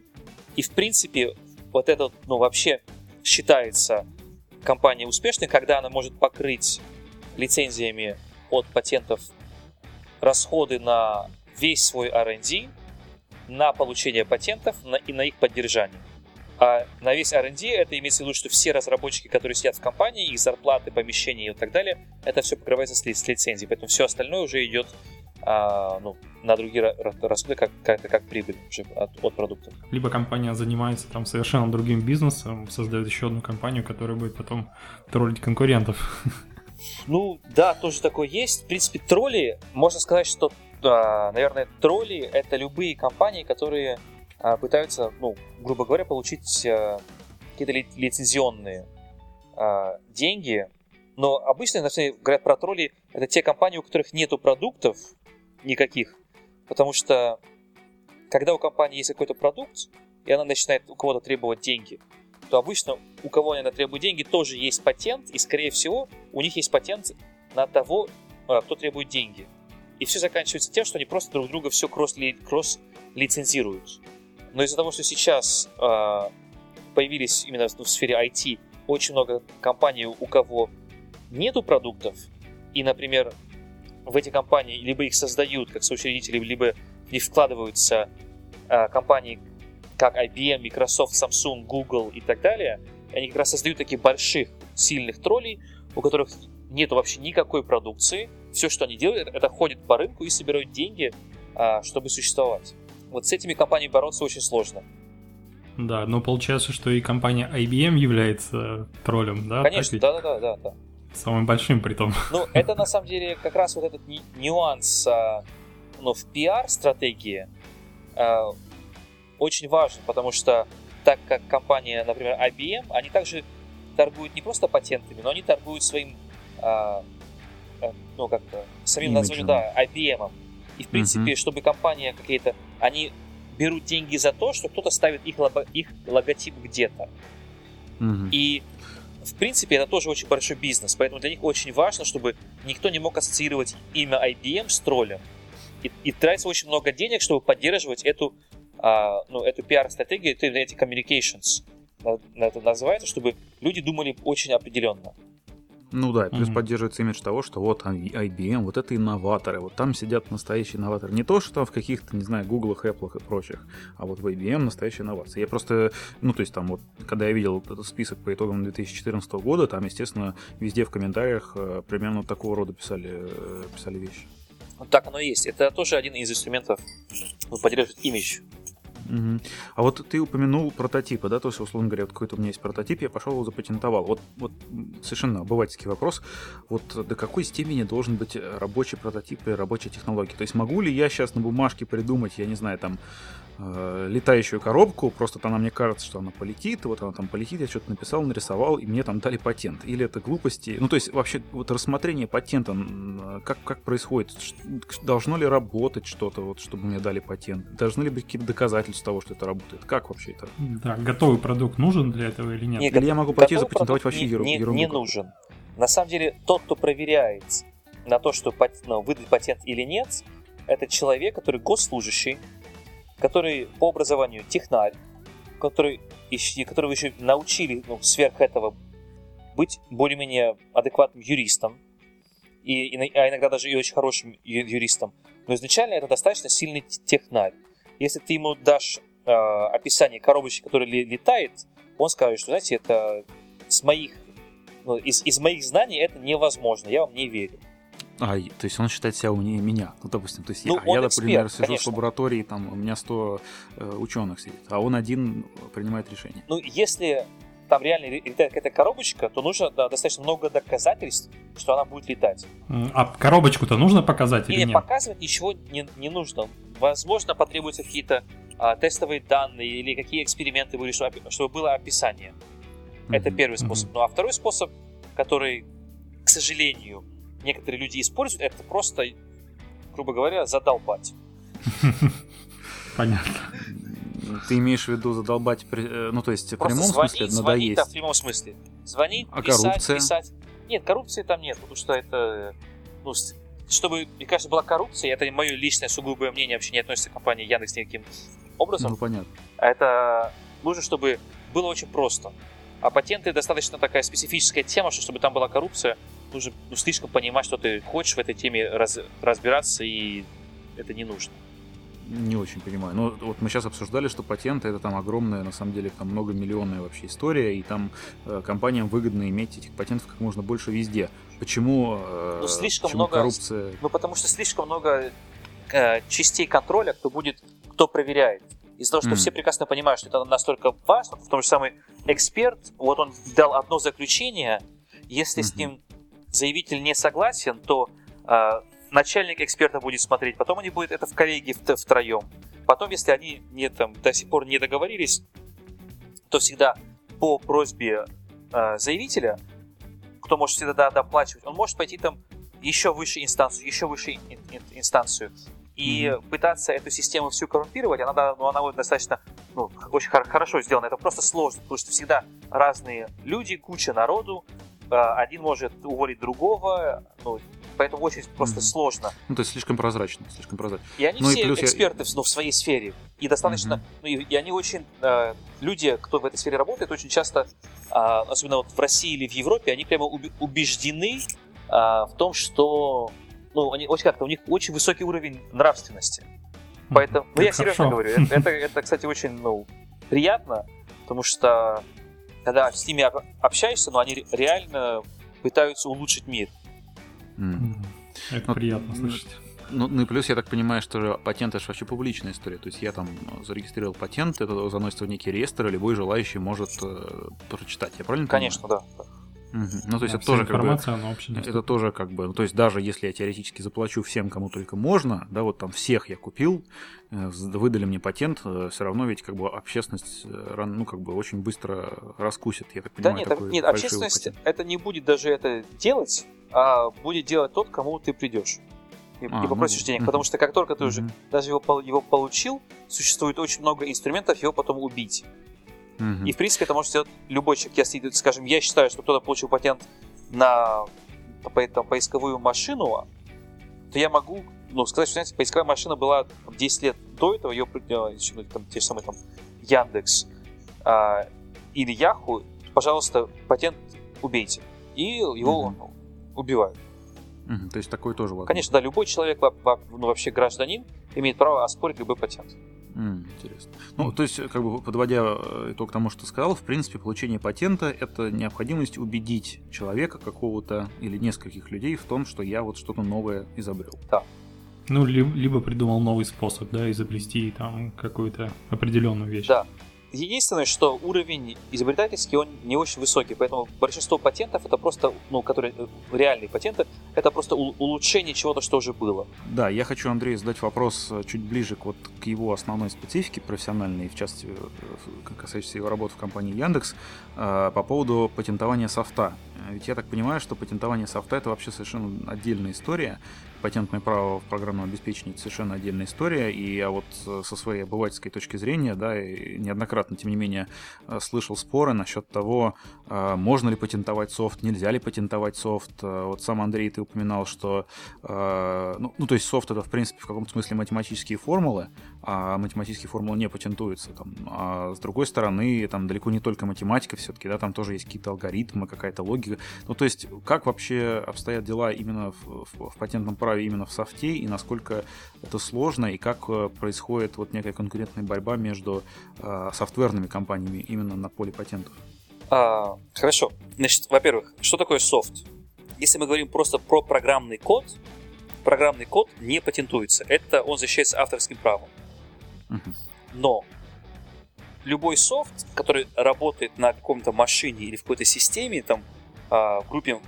Speaker 3: И в принципе, вот это ну, вообще считается компания успешной, когда она может покрыть лицензиями от патентов расходы на весь свой R&D, на получение патентов на, и на их поддержание. А на весь R&D это имеется в виду, что все разработчики, которые сидят в компании, их зарплаты, помещения и так далее, это все покрывается с, с лицензией. Поэтому все остальное уже идет а, ну, на другие расходы, как, как, как прибыль уже от, от продукта.
Speaker 2: Либо компания занимается там совершенно другим бизнесом, создает еще одну компанию, которая будет потом троллить конкурентов.
Speaker 3: Ну, да, тоже такое есть. В принципе, тролли, можно сказать, что, да, наверное, тролли — это любые компании, которые а, пытаются, ну, грубо говоря, получить а, какие-то ли, лицензионные а, деньги. Но обычно, на говорят про тролли, это те компании, у которых нету продуктов никаких, потому что когда у компании есть какой-то продукт, и она начинает у кого-то требовать деньги, то обычно у кого она требует деньги, тоже есть патент, и, скорее всего, у них есть патент на того, а, кто требует деньги. И все заканчивается тем, что они просто друг друга все кросс-лицензируют. Но из-за того, что сейчас э, появились именно в сфере IT очень много компаний, у кого нету продуктов, и, например, в эти компании либо их создают как соучредители, либо них вкладываются э, компании как IBM, Microsoft, Samsung, Google и так далее, они как раз создают таких больших, сильных троллей, у которых нет вообще никакой продукции. Все, что они делают, это ходят по рынку и собирают деньги, а, чтобы существовать. Вот с этими компаниями бороться очень сложно.
Speaker 2: Да, но получается, что и компания IBM является троллем, да?
Speaker 3: Конечно, да-да-да. да.
Speaker 2: Самым большим при том.
Speaker 3: Ну, это на самом деле как раз вот этот нюанс а, ну, в пиар-стратегии а, очень важен, потому что так как компания, например, IBM, они также торгуют не просто патентами, но они торгуют своим а, а, ну, как-то, самим названием, да, IBM. И, в принципе, uh-huh. чтобы компания какие-то, они берут деньги за то, что кто-то ставит их, лого, их логотип где-то. Uh-huh. И, в принципе, это тоже очень большой бизнес, поэтому для них очень важно, чтобы никто не мог ассоциировать имя IBM с троллем. И, и тратится очень много денег, чтобы поддерживать эту, а, ну, эту пиар-стратегию, эти communications, это называется, чтобы люди думали очень определенно.
Speaker 1: Ну да, плюс mm-hmm. поддерживается имидж того, что вот IBM, вот это инноваторы, вот там сидят настоящие инноваторы. Не то, что там в каких-то, не знаю, Google, Apple и прочих, а вот в IBM настоящие инновации. Я просто, ну то есть там вот, когда я видел этот список по итогам 2014 года, там, естественно, везде в комментариях э, примерно такого рода писали, э, писали вещи.
Speaker 3: Вот так оно и есть. Это тоже один из инструментов поддерживать имидж
Speaker 1: Угу. А вот ты упомянул прототипы, да, то есть, условно говоря, вот какой-то у меня есть прототип, я пошел его запатентовал. Вот, вот совершенно обывательский вопрос. Вот до какой степени должен быть рабочий прототип и рабочая технология? То есть могу ли я сейчас на бумажке придумать, я не знаю, там, э, летающую коробку, просто она мне кажется, что она полетит, вот она там полетит, я что-то написал, нарисовал, и мне там дали патент. Или это глупости? Ну, то есть вообще вот рассмотрение патента, как, как происходит? Должно ли работать что-то, вот, чтобы мне дали патент? Должны ли быть какие-то доказательства того, что это работает? Как вообще это?
Speaker 2: Да, готовый продукт нужен для этого или нет?
Speaker 3: нет
Speaker 2: или
Speaker 3: я могу пойти запатентовать вообще не, ерунду? Не, не нужен. На самом деле, тот, кто проверяет на то, что ну, выдать патент или нет, это человек, который госслужащий, который по образованию технарь, который, которого еще научили ну, сверх этого быть более-менее адекватным юристом, и, и, а иногда даже и очень хорошим юристом. Но изначально это достаточно сильный технарь. Если ты ему дашь э, описание коробочки, которая летает, он скажет, что, знаете, это с моих, ну, из, из моих знаний это невозможно, я вам не верю.
Speaker 1: А, то есть он считает себя умнее меня. Ну, допустим, то есть ну, я, я например, сижу конечно. в лаборатории, там у меня 100 э, ученых сидит, а он один принимает решение.
Speaker 3: Ну, если там реально летает какая-то коробочка, то нужно да, достаточно много доказательств, что она будет летать.
Speaker 2: А коробочку-то нужно показать или
Speaker 3: нет?
Speaker 2: Нет,
Speaker 3: показывать ничего не, не нужно. Возможно, потребуются какие-то а, тестовые данные или какие эксперименты были, чтобы, чтобы было описание. Mm-hmm. Это первый способ. Mm-hmm. Ну а второй способ, который, к сожалению, некоторые люди используют, это просто, грубо говоря, задолбать.
Speaker 2: Понятно.
Speaker 1: Ты имеешь в виду задолбать, э, ну то есть в прямом звонить, смысле
Speaker 3: звонить, надоесть? Да, в прямом смысле. Звонить, а писать, коррупция? писать. Нет, коррупции там нет, потому что это, ну, чтобы, мне кажется, была коррупция, это мое личное сугубое мнение, вообще не относится к компании Яндекс никаким образом.
Speaker 1: Ну, понятно.
Speaker 3: Это нужно, чтобы было очень просто. А патенты достаточно такая специфическая тема, что чтобы там была коррупция, нужно ну, слишком понимать, что ты хочешь в этой теме раз, разбираться, и это не нужно.
Speaker 1: Не очень понимаю. Но ну, вот мы сейчас обсуждали, что патенты это там огромная, на самом деле, там многомиллионная вообще история, и там э, компаниям выгодно иметь этих патентов как можно больше везде. Почему, э,
Speaker 3: ну, слишком
Speaker 1: почему
Speaker 3: много,
Speaker 1: коррупция?
Speaker 3: Ну, потому что слишком много э, частей контроля, кто будет, кто проверяет. Из-за того, что mm. все прекрасно понимают, что это настолько важно, в том же самый эксперт, вот он дал одно заключение, если mm-hmm. с ним заявитель не согласен, то э, начальник эксперта будет смотреть, потом они будут это в коллегии втроем. Потом, если они не, там, до сих пор не договорились, то всегда по просьбе э, заявителя, кто может всегда доплачивать, он может пойти там еще выше инстанцию, еще выше ин, ин, инстанцию. И mm-hmm. пытаться эту систему всю коррумпировать, она, ну, она вот достаточно, ну, очень хорошо сделана. Это просто сложно, потому что всегда разные люди, куча народу, один может уволить другого, ну, поэтому очень просто mm-hmm. сложно.
Speaker 1: Ну, то есть слишком прозрачно, слишком прозрачно.
Speaker 3: И они ну, все и эксперты я... ну, в своей сфере. И достаточно, mm-hmm. ну, и, и они очень, э, люди, кто в этой сфере работает, очень часто, э, особенно вот в России или в Европе, они прямо убеждены э, в том, что, ну, они очень как-то, у них очень высокий уровень нравственности. Поэтому, ну, я серьезно говорю, это, это, это, кстати, очень, ну, приятно, потому что когда с ними общаешься, но они реально пытаются улучшить мир.
Speaker 2: Mm. Это ну, приятно слышать.
Speaker 1: Ну, ну и плюс, я так понимаю, что патент это же вообще публичная история. То есть я там зарегистрировал патент, это заносится в некий реестр, и любой желающий может э, прочитать. Я правильно
Speaker 3: Конечно,
Speaker 1: понимаю?
Speaker 3: да.
Speaker 1: Угу. Ну, то есть да, это тоже как бы, это тоже как бы, ну, то есть даже если я теоретически заплачу всем, кому только можно, да, вот там всех я купил, э, выдали мне патент, э, все равно ведь как бы общественность, э, ну, как бы очень быстро раскусит, я так понимаю.
Speaker 3: Да нет, нет, общественность патент. это не будет даже это делать, а будет делать тот, кому ты придешь и, а, и попросишь ну, денег, угу. потому что как только ты угу. уже даже его, его получил, существует очень много инструментов его потом убить. И, в принципе, это может сделать любой человек. Если, скажем, я считаю, что кто-то получил патент на там, поисковую машину, то я могу ну, сказать, что, знаете, поисковая машина была 10 лет до этого, ее ну, там, те же самые там Яндекс а, или Яху, пожалуйста, патент убейте. И его mm-hmm. убивают.
Speaker 1: Mm-hmm. То есть такой тоже возможно.
Speaker 3: Конечно, да, любой человек, ну, вообще гражданин, имеет право оспорить любой патент.
Speaker 1: Mm, интересно. Ну, то есть, как бы подводя э, итог тому, что ты сказал, в принципе, получение патента – это необходимость убедить человека какого-то или нескольких людей в том, что я вот что-то новое изобрел.
Speaker 3: Да.
Speaker 2: Ну, либо придумал новый способ, да, изобрести там какую-то определенную вещь.
Speaker 3: Да. Единственное, что уровень изобретательский, он не очень высокий, поэтому большинство патентов это просто, ну, которые э, реальные патенты, это просто улучшение чего-то, что уже было.
Speaker 1: Да, я хочу Андрею задать вопрос э, чуть ближе к, вот, к его основной специфике профессиональной, в частности, э, касающейся его работы в компании Яндекс, по поводу патентования софта. Ведь я так понимаю, что патентование софта это вообще совершенно отдельная история, патентное право в программном обеспечении совершенно отдельная история, и я вот э, со своей обывательской точки зрения, да, неоднократно, тем не менее, э, слышал споры насчет того, э, можно ли патентовать софт, нельзя ли патентовать софт. Вот сам Андрей, ты упоминал, что, ну, ну то есть софт это, в принципе, в каком-то смысле математические формулы, а математические формулы не патентуются. Там. А с другой стороны, там далеко не только математика все-таки, да, там тоже есть какие-то алгоритмы, какая-то логика. Ну, то есть, как вообще обстоят дела именно в, в, в патентном праве именно в софте, и насколько это сложно, и как э, происходит вот некая конкурентная борьба между э, софтверными компаниями именно на поле патентов?
Speaker 3: А, хорошо. Значит, во-первых, что такое софт? Если мы говорим просто про программный код, программный код не патентуется. Это он защищается авторским правом. Но любой софт, который работает на каком-то машине или в какой-то системе, там, а, в группе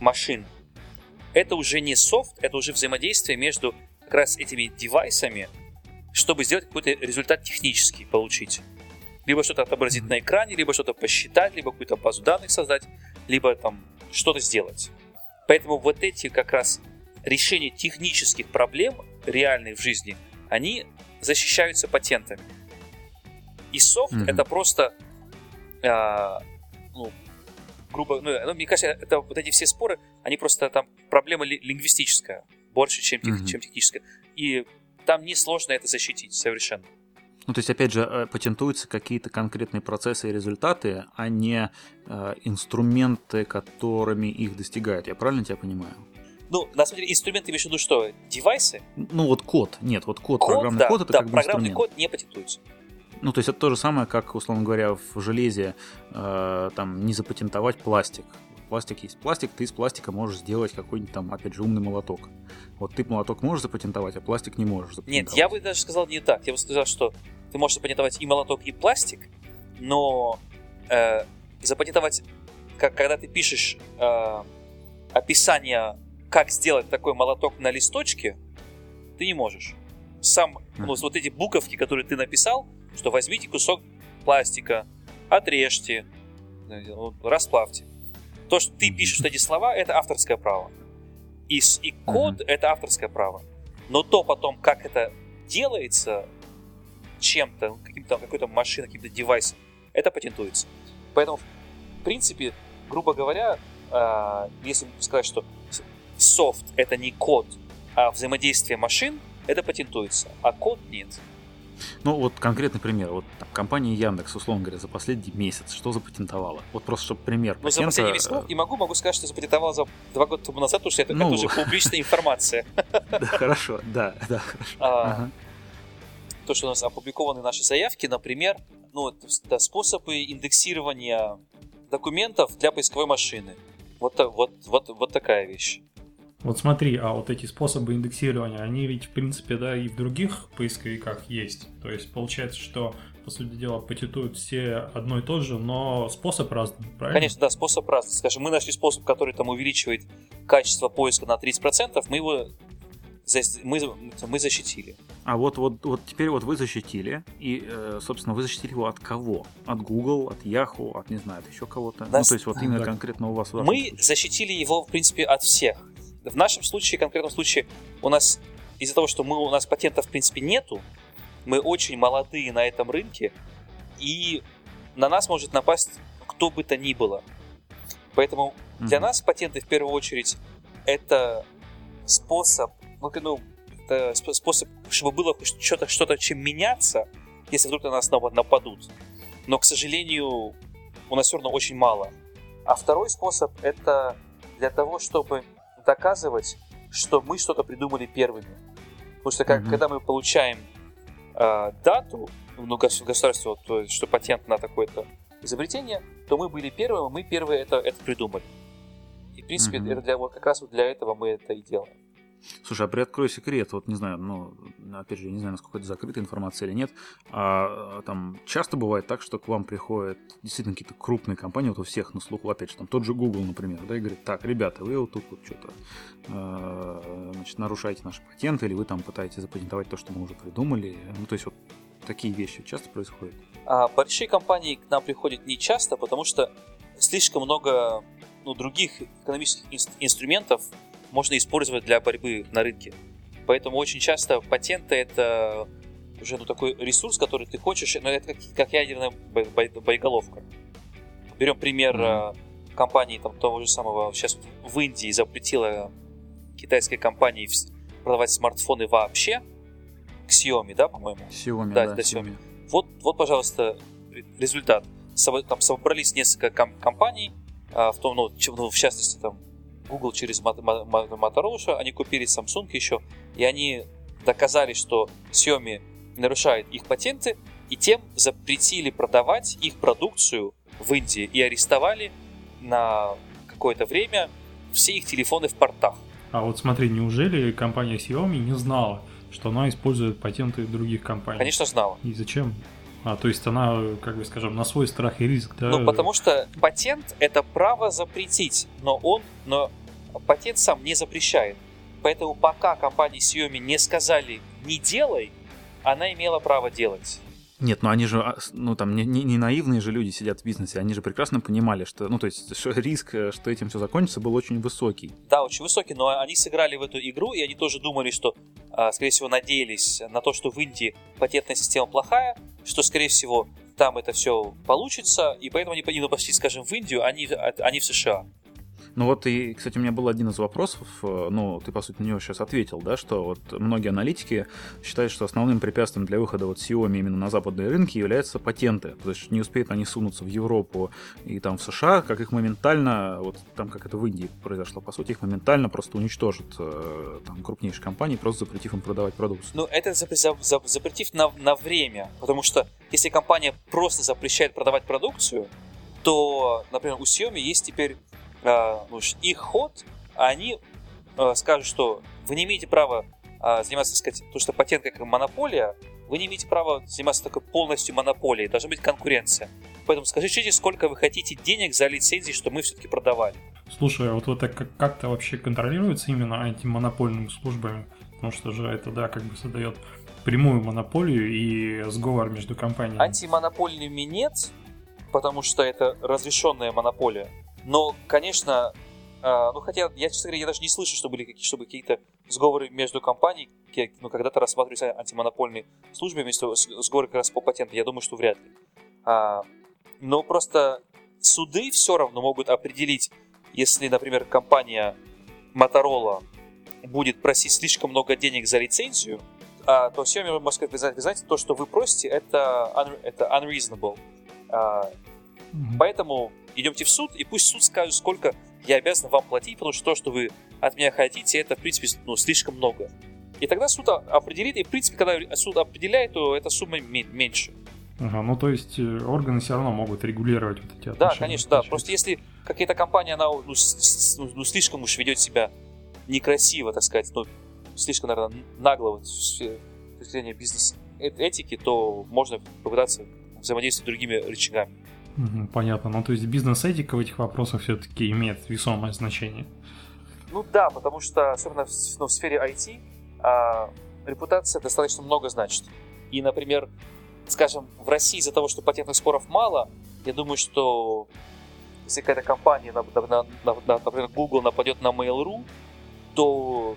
Speaker 3: машин, это уже не софт, это уже взаимодействие между как раз этими девайсами, чтобы сделать какой-то результат технический получить. Либо что-то отобразить на экране, либо что-то посчитать, либо какую-то базу данных создать, либо там что-то сделать. Поэтому вот эти как раз решения технических проблем реальных в жизни, они защищаются патентами. И софт mm-hmm. это просто, э, ну, грубо, ну, ну, мне кажется, это вот эти все споры, они просто там проблема ли, лингвистическая больше, чем, mm-hmm. чем техническая. И там несложно это защитить совершенно.
Speaker 1: Ну, то есть, опять же, э, патентуются какие-то конкретные процессы и результаты, а не э, инструменты, которыми их достигают. Я правильно тебя понимаю?
Speaker 3: Ну, на самом деле, инструменты имеешь в виду что? Девайсы?
Speaker 1: Ну, вот код. Нет, вот код, код программный да, код это
Speaker 3: да,
Speaker 1: как бы
Speaker 3: программный
Speaker 1: инструмент.
Speaker 3: код не патентуется.
Speaker 1: Ну, то есть это то же самое, как, условно говоря, в железе э, там не запатентовать пластик. Пластик есть пластик, ты из пластика можешь сделать какой-нибудь там, опять же, умный молоток. Вот ты молоток можешь запатентовать, а пластик не можешь запатентовать.
Speaker 3: Нет, я бы даже сказал не так. Я бы сказал, что ты можешь запатентовать и молоток, и пластик, но э, запатентовать, как, когда ты пишешь э, описание как сделать такой молоток на листочке, ты не можешь. сам, ну, вот эти буковки, которые ты написал, что возьмите кусок пластика, отрежьте, расплавьте. То, что ты пишешь эти слова, это авторское право. И, и код uh-huh. это авторское право. Но то потом, как это делается чем-то, каким-то, какой-то машиной, каким-то девайсом, это патентуется. Поэтому, в принципе, грубо говоря, э, если сказать, что софт это не код, а взаимодействие машин, это патентуется, а код нет.
Speaker 1: Ну, вот конкретный пример. Вот там, компания Яндекс, условно говоря, за последний месяц что запатентовала? Вот просто, чтобы пример
Speaker 3: Ну, патента... за последний месяц, ну, и могу, могу сказать, что запатентовала за два года тому назад, потому что это, ну... это уже публичная информация.
Speaker 1: Хорошо, да, да, хорошо.
Speaker 3: То, что у нас опубликованы наши заявки, например, ну, это способы индексирования документов для поисковой машины. Вот, вот, вот, вот такая вещь.
Speaker 2: Вот смотри, а вот эти способы индексирования, они ведь, в принципе, да, и в других поисковиках есть. То есть получается, что, по сути дела, патентуют все одно и то же, но способ разный, правильно?
Speaker 3: Конечно, да, способ разный. Скажем, мы нашли способ, который там увеличивает качество поиска на 30%, мы его мы, мы защитили.
Speaker 1: А вот, вот, вот теперь вот вы защитили, и, э, собственно, вы защитили его от кого? От Google, от Yahoo, от, не знаю, от еще кого-то? Да, ну, то есть вот именно да. конкретно у вас?
Speaker 3: Мы случае. защитили его, в принципе, от всех. В нашем случае, конкретном случае, у нас из-за того, что мы, у нас патентов, в принципе, нету, мы очень молодые на этом рынке, и на нас может напасть кто бы то ни было. Поэтому mm-hmm. для нас патенты, в первую очередь, это способ, ну, ну это способ, чтобы было что-то, что-то чем меняться, если вдруг на нас снова нападут. Но, к сожалению, у нас все равно очень мало. А второй способ – это для того, чтобы доказывать, что мы что-то придумали первыми. Потому что как, mm-hmm. когда мы получаем э, дату ну, государство, то есть, что патент на такое-то изобретение, то мы были первыми, мы первые это, это придумали. И, в принципе, mm-hmm. это для, вот как раз вот для этого мы это и делаем.
Speaker 1: Слушай, а приоткрой секрет, вот не знаю, ну, опять же, я не знаю, насколько это закрытая информация или нет, а, а там часто бывает так, что к вам приходят действительно какие-то крупные компании, вот у всех на слуху, опять же, там тот же Google, например, да, и говорит, так, ребята, вы вот тут вот что-то, э, значит, нарушаете наши патенты, или вы там пытаетесь запатентовать то, что мы уже придумали, ну, то есть вот такие вещи часто происходят?
Speaker 3: А большие компании к нам приходят не часто, потому что слишком много ну, других экономических инструментов, можно использовать для борьбы на рынке. Поэтому очень часто патенты это уже ну, такой ресурс, который ты хочешь, но это как, как ядерная боеголовка. Берем пример mm-hmm. компании там, того же самого, сейчас в Индии запретила китайской компании продавать смартфоны вообще, к Xiaomi, да, по-моему?
Speaker 1: Xiaomi, да.
Speaker 3: Да, да Xiaomi. Вот, вот, пожалуйста, результат. Там собрались несколько компаний, а, в том, ну, в частности, там, Google через Motorola, они купили Samsung еще, и они доказали, что Xiaomi нарушает их патенты, и тем запретили продавать их продукцию в Индии и арестовали на какое-то время все их телефоны в портах.
Speaker 2: А вот смотри, неужели компания Xiaomi не знала, что она использует патенты других компаний?
Speaker 3: Конечно, знала.
Speaker 2: И зачем? А, то есть она, как бы скажем, на свой страх и риск, да?
Speaker 3: Ну, потому что патент — это право запретить, но он, но патент сам не запрещает. Поэтому пока компании Xiaomi не сказали «не делай», она имела право делать.
Speaker 1: Нет, ну они же, а, ну там не, не, не наивные же люди сидят в бизнесе, они же прекрасно понимали, что, ну то есть что риск, э, что этим все закончится, был очень высокий.
Speaker 3: Да, очень высокий, но они сыграли в эту игру, и они тоже думали, что, а, скорее всего, надеялись на то, что в Индии патентная система плохая, что, скорее всего, там это все получится, и поэтому они пошли, скажем, в Индию, не, а не в США.
Speaker 1: Ну вот и, кстати, у меня был один из вопросов, э, ну, ты, по сути, на него сейчас ответил, да, что вот многие аналитики считают, что основным препятствием для выхода вот Xiaomi именно на западные рынки являются патенты, то есть не успеют они сунуться в Европу и там в США, как их моментально, вот там, как это в Индии произошло, по сути, их моментально просто уничтожат э, там крупнейшие компании, просто запретив им продавать продукцию.
Speaker 3: Ну, это запретив на, на время, потому что если компания просто запрещает продавать продукцию, то, например, у Xiaomi есть теперь их ход, они а, скажут, что вы не имеете права а, заниматься, так сказать, то, что патент как монополия, вы не имеете права заниматься такой полностью монополией, должна быть конкуренция. Поэтому скажите, сколько вы хотите денег за лицензии, что мы все-таки продавали.
Speaker 2: Слушай, а вот это как-то вообще контролируется именно антимонопольными службами? Потому что же это, да, как бы создает прямую монополию и сговор между компаниями.
Speaker 3: Антимонопольными нет, потому что это разрешенная монополия. Но, конечно, э, ну хотя я, честно говоря, я даже не слышу, что были какие, чтобы какие-то сговоры между компаниями, ну, когда-то рассматривались антимонопольные службы вместо сговоры как раз по патенту. Я думаю, что вряд ли. А, но просто суды все равно могут определить, если, например, компания Motorola будет просить слишком много денег за лицензию, а, то все может сказать, вы знаете, то, что вы просите, это, это unreasonable. А, Поэтому идемте в суд, и пусть суд скажет, сколько я обязан вам платить, потому что то, что вы от меня хотите, это, в принципе, ну, слишком много. И тогда суд определит, и, в принципе, когда суд определяет, то эта сумма меньше.
Speaker 2: Ага, ну то есть э, органы все равно могут регулировать вот эти отношения.
Speaker 3: Да, конечно, да. Просто если какая-то компания, она ну, ну, ну, слишком уж ведет себя некрасиво, так сказать, ну, слишком, наверное, нагло вот, с точки зрения бизнес-этики, то можно попытаться взаимодействовать с другими рычагами.
Speaker 2: Понятно. Ну, то есть бизнес-этика в этих вопросах все-таки имеет весомое значение.
Speaker 3: Ну да, потому что, особенно в, ну, в сфере IT, а, репутация достаточно много значит. И, например, скажем, в России из-за того, что патентных споров мало, я думаю, что если какая-то компания, например, Google нападет на Mail.ru, то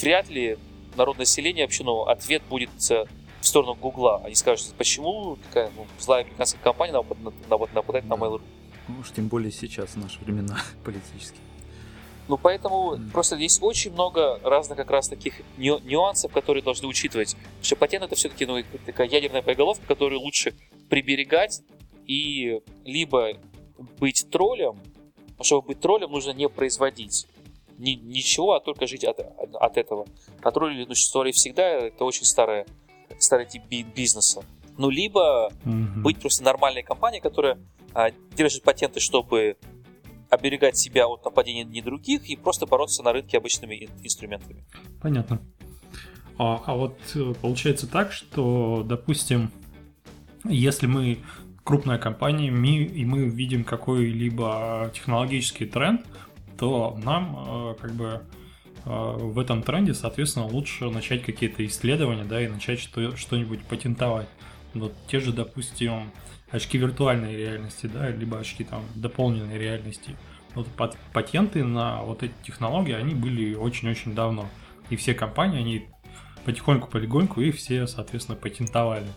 Speaker 3: вряд ли народное население вообще, ну, ответ будет в сторону Гугла. Они скажут, почему такая ну, злая американская компания нападает на Mail.ru.
Speaker 1: Ну уж тем более сейчас, в наши времена политические.
Speaker 3: Ну, поэтому mm. просто есть очень много разных как раз таких нюансов, которые должны учитывать. Потому что патент это все-таки ну, такая ядерная боеголовка, которую лучше приберегать и либо быть троллем, а чтобы быть троллем, нужно не производить ни, ничего, а только жить от, от этого. А тролли ну, существовали всегда, это очень старая, тип бизнеса. Ну, либо mm-hmm. быть просто нормальной компанией, которая а, держит патенты, чтобы оберегать себя от нападений не других и просто бороться на рынке обычными инструментами.
Speaker 2: Понятно. А, а вот э, получается так, что, допустим, если мы крупная компания, и мы видим какой-либо технологический тренд, то нам э, как бы в этом тренде, соответственно, лучше начать какие-то исследования, да, и начать что- что-нибудь патентовать. Вот те же, допустим, очки виртуальной реальности, да, либо очки там дополненной реальности. Вот патенты на вот эти технологии, они были очень-очень давно. И все компании, они потихоньку-полегоньку их все, соответственно, патентовали.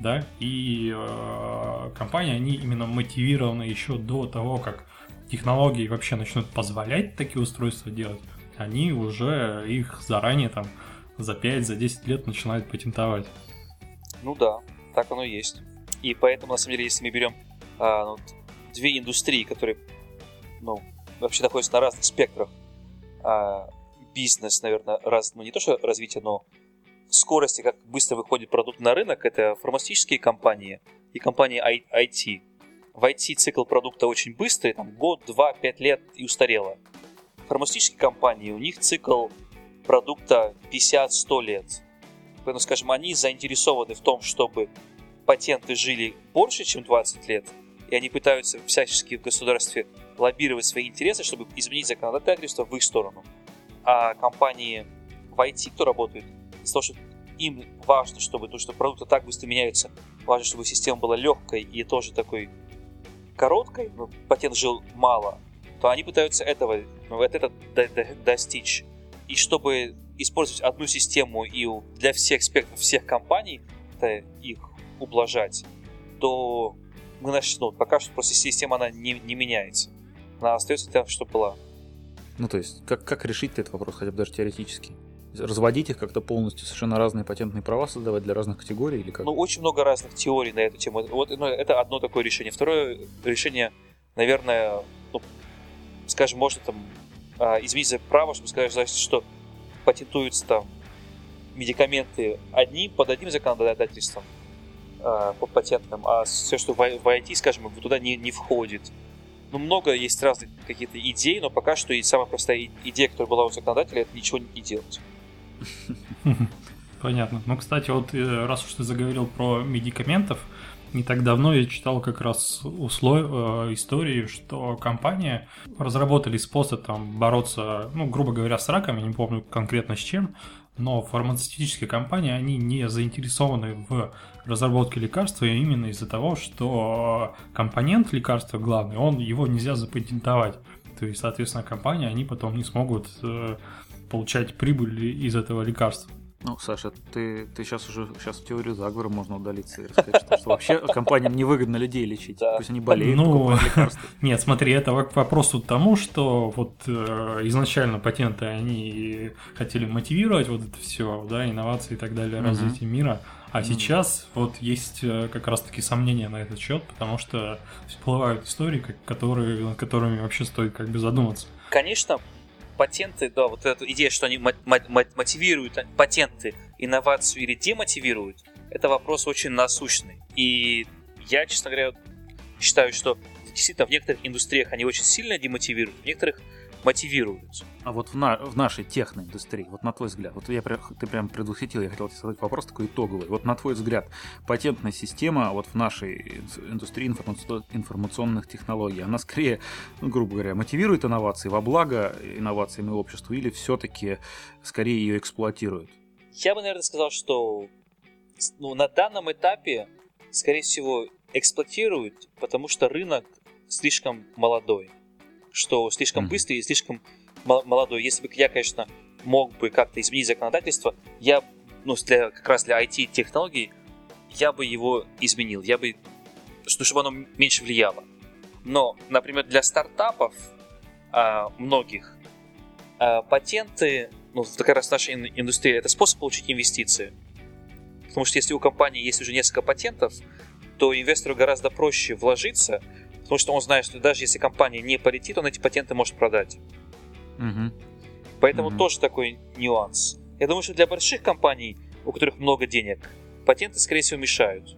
Speaker 2: Да, и э, компании, они именно мотивированы еще до того, как технологии вообще начнут позволять такие устройства делать, они уже их заранее там за 5-10 за 10 лет начинают патентовать.
Speaker 3: Ну да, так оно и есть. И поэтому, на самом деле, если мы берем а, ну, две индустрии, которые ну, вообще находятся на разных спектрах, а, бизнес, наверное, раз, ну не то что развитие, но скорости, как быстро выходит продукт на рынок, это фармацевтические компании и компании IT. В IT цикл продукта очень быстрый, там год, два, пять лет и устарело. Фармацевтические компании, у них цикл продукта 50-100 лет. Поэтому, скажем, они заинтересованы в том, чтобы патенты жили больше, чем 20 лет, и они пытаются всячески в государстве лоббировать свои интересы, чтобы изменить законодательство в их сторону. А компании в IT, кто работает, из-за того, что им важно, чтобы то, что продукты так быстро меняются, важно, чтобы система была легкой и тоже такой короткой, но патент жил мало, то они пытаются этого, ну, это достичь. И чтобы использовать одну систему и для всех спектров всех компаний, это их ублажать, то мы начнем, ну, пока что просто система она не, не меняется. Она остается тем, что была.
Speaker 1: Ну, то есть, как, как решить этот вопрос, хотя бы даже теоретически? Разводить их как-то полностью, совершенно разные патентные права создавать для разных категорий или как?
Speaker 3: Ну, очень много разных теорий на эту тему. Вот ну, это одно такое решение. Второе решение, наверное, ну, скажем, можно там а, изменить право, чтобы сказать, что патентуются там медикаменты одни под одним законодательством, Э, по патентам, а все, что в IT, скажем, туда не, не входит. Ну, много есть разных каких-то идей, но пока что и самая простая идея, которая была у законодателя, это ничего не делать.
Speaker 2: Понятно. Ну, кстати, вот э, раз уж ты заговорил про медикаментов, не так давно я читал как раз услов... Э, истории, что компания разработали способ там бороться, ну, грубо говоря, с раком, я не помню конкретно с чем, но фармацевтические компании, они не заинтересованы в разработке лекарства именно из-за того, что компонент лекарства главный, он его нельзя запатентовать. То есть, соответственно, компании, они потом не смогут э, получать прибыль из этого лекарства.
Speaker 1: Ну, Саша, ты, ты сейчас уже сейчас теорию заговора можно удалиться и рассказать, что, что вообще компаниям невыгодно людей лечить. Да. Пусть они болеют, ну, лекарства.
Speaker 2: Нет, смотри, это к вопросу тому, что вот э, изначально патенты, они хотели мотивировать вот это все, да, инновации и так далее, угу. развитие мира. А mm. сейчас вот есть э, как раз-таки сомнения на этот счет, потому что всплывают истории, которые, над которыми вообще стоит как бы задуматься.
Speaker 3: Конечно, патенты, да, вот эта идея, что они мотивируют патенты, инновацию или демотивируют, это вопрос очень насущный. И я, честно говоря, считаю, что действительно в некоторых индустриях они очень сильно демотивируют, в некоторых мотивируют.
Speaker 1: А вот в, на, в нашей техноиндустрии, вот на твой взгляд, вот я, ты прям предвосхитил, я хотел тебе задать вопрос такой итоговый. Вот на твой взгляд, патентная система вот в нашей индустрии информационных технологий, она скорее, ну, грубо говоря, мотивирует инновации во благо инновациям и обществу или все-таки скорее ее эксплуатирует?
Speaker 3: Я бы, наверное, сказал, что ну, на данном этапе, скорее всего, эксплуатируют, потому что рынок слишком молодой что слишком быстрый и слишком молодой. Если бы я, конечно, мог бы как-то изменить законодательство, я, ну, для, как раз для IT-технологий, я бы его изменил. Я бы, чтобы оно меньше влияло. Но, например, для стартапов а, многих а, патенты, ну, как раз наша индустрия, это способ получить инвестиции. Потому что если у компании есть уже несколько патентов, то инвестору гораздо проще вложиться, Потому что он знает, что даже если компания не полетит, он эти патенты может продать. Угу. Поэтому угу. тоже такой нюанс. Я думаю, что для больших компаний, у которых много денег, патенты, скорее всего, мешают.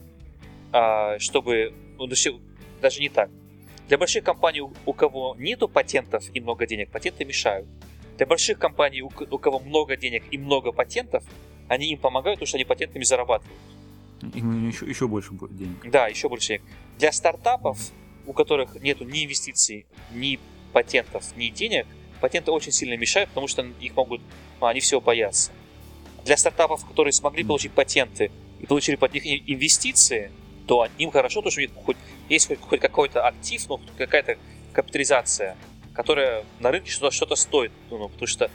Speaker 3: А, чтобы... Ну, даже не так. Для больших компаний, у кого нету патентов и много денег, патенты мешают. Для больших компаний, у кого много денег и много патентов, они им помогают, потому что они патентами зарабатывают.
Speaker 1: Им еще, еще больше денег.
Speaker 3: Да, еще больше денег. Для стартапов у которых нет ни инвестиций, ни патентов, ни денег, патенты очень сильно мешают, потому что их могут, а, они всего боятся. Для стартапов, которые смогли получить патенты и получили под них инвестиции, то им хорошо, потому что у них хоть, есть хоть, хоть какой-то актив, ну, какая-то капитализация, которая на рынке что-то, что стоит. Ну, потому что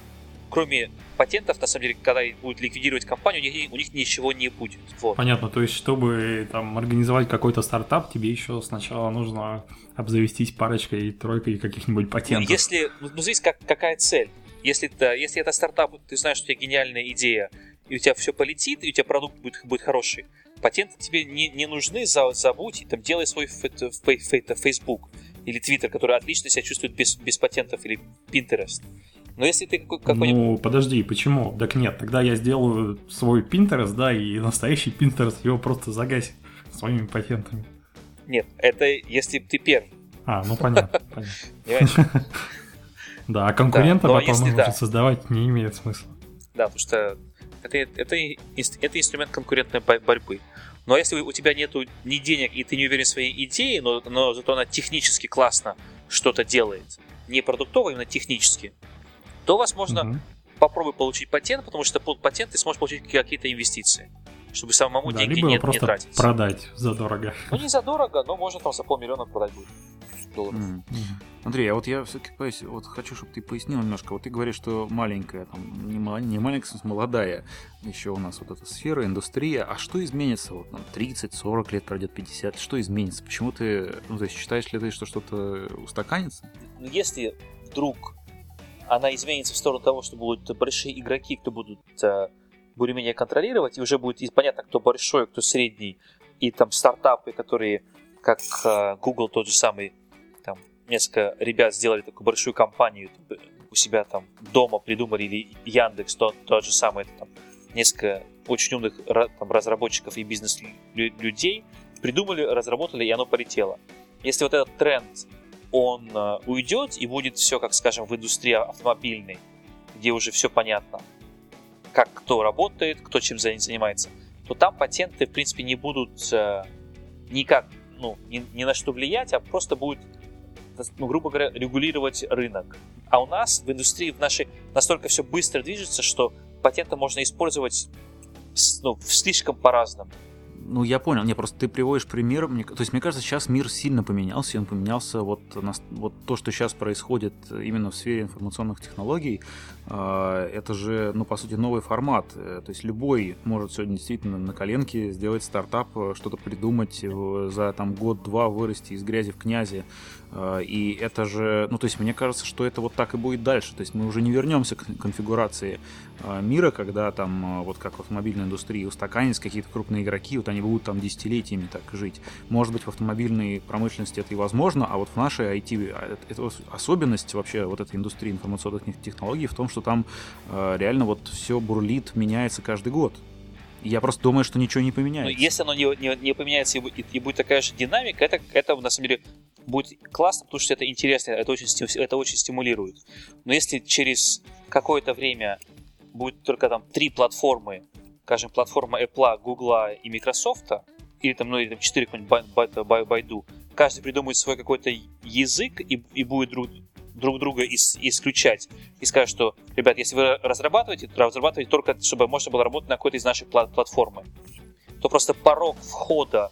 Speaker 3: кроме патентов, на самом деле, когда будут ликвидировать компанию, у них, у них ничего не будет. Вот.
Speaker 2: Понятно, то есть, чтобы там организовать какой-то стартап, тебе еще сначала нужно обзавестись парочкой, тройкой каких-нибудь патентов.
Speaker 3: Ну, если, ну, ну, здесь как, какая цель? Если это, если это стартап, ты знаешь, что у тебя гениальная идея, и у тебя все полетит, и у тебя продукт будет, будет хороший, патенты тебе не, не нужны, забудь, и там делай свой Facebook или Twitter, который отлично себя чувствует без, без патентов, или Pinterest. Но если ты какой-нибудь...
Speaker 2: Ну, подожди, почему? Так нет, тогда я сделаю свой Pinterest, да, и настоящий Pinterest его просто загасит своими патентами.
Speaker 3: Нет, это если ты первый.
Speaker 2: А, ну понятно. Да, а конкурента потом может создавать не имеет смысла.
Speaker 3: Да, потому что это, это, это инструмент конкурентной борьбы. Но если у тебя нету ни денег, и ты не уверен в своей идее, но, но зато она технически классно что-то делает, не продуктово, именно технически, то, возможно, угу. попробуй получить патент, потому что под патент ты сможешь получить какие-то инвестиции, чтобы самому да, деньги либо не, просто не тратить.
Speaker 2: продать задорого.
Speaker 3: Ну, не задорого, но можно там за полмиллиона продать будет долларов. Mm-hmm.
Speaker 1: Андрей, а вот я все-таки вот хочу, чтобы ты пояснил немножко. Вот ты говоришь, что маленькая, там, не, мал, не маленькая, а молодая еще у нас вот эта сфера, индустрия. А что изменится? Вот нам 30, 40 лет пройдет, 50. Что изменится? Почему ты, ну, то есть считаешь ли ты, что что-то устаканится?
Speaker 3: Ну, если вдруг она изменится в сторону того, что будут большие игроки, кто будут э, более-менее контролировать, и уже будет понятно, кто большой, кто средний, и там стартапы, которые, как э, Google тот же самый, там несколько ребят сделали такую большую компанию у себя там дома придумали, или Яндекс тот, тот же самый, там несколько очень умных там, разработчиков и бизнес-людей придумали, разработали, и оно полетело. Если вот этот тренд он э, уйдет и будет все, как скажем, в индустрии автомобильной, где уже все понятно, как кто работает, кто чем занимается, то там патенты, в принципе, не будут э, никак, ну, ни, ни на что влиять, а просто будет, ну, грубо говоря, регулировать рынок. А у нас в индустрии в нашей настолько все быстро движется, что патенты можно использовать ну, слишком по-разному.
Speaker 1: Ну, я понял. Не, просто ты приводишь пример. Мне, то есть, мне кажется, сейчас мир сильно поменялся, и он поменялся вот, на, вот то, что сейчас происходит именно в сфере информационных технологий, э, это же, ну, по сути, новый формат. Э, то есть, любой может сегодня действительно на коленке сделать стартап, э, что-то придумать, за там год-два вырасти из грязи в князи. Э, и это же, ну, то есть, мне кажется, что это вот так и будет дальше. То есть, мы уже не вернемся к конфигурации э, мира, когда там, вот как в автомобильной индустрии, устаканятся какие-то крупные игроки, вот они будут там десятилетиями так жить. Может быть, в автомобильной промышленности это и возможно, а вот в нашей IT а, это особенность вообще вот этой индустрии информационных технологий в том, что там реально вот все бурлит, меняется каждый год. Я просто думаю, что ничего не поменяется.
Speaker 3: Но если оно не, не, не поменяется и, и, и будет такая же динамика, это, это на самом деле будет классно, потому что это интересно, это очень, это очень стимулирует. Но если через какое-то время будет только там три платформы, скажем, платформа Apple, Google и Microsoft, или там, ну, или там четыре какой-нибудь Байду, каждый придумает свой какой-то язык и, и будет друг, друг друга ис, исключать. И скажет, что, ребят, если вы разрабатываете, то разрабатывайте только, чтобы можно было работать на какой-то из наших плат платформы. То просто порог входа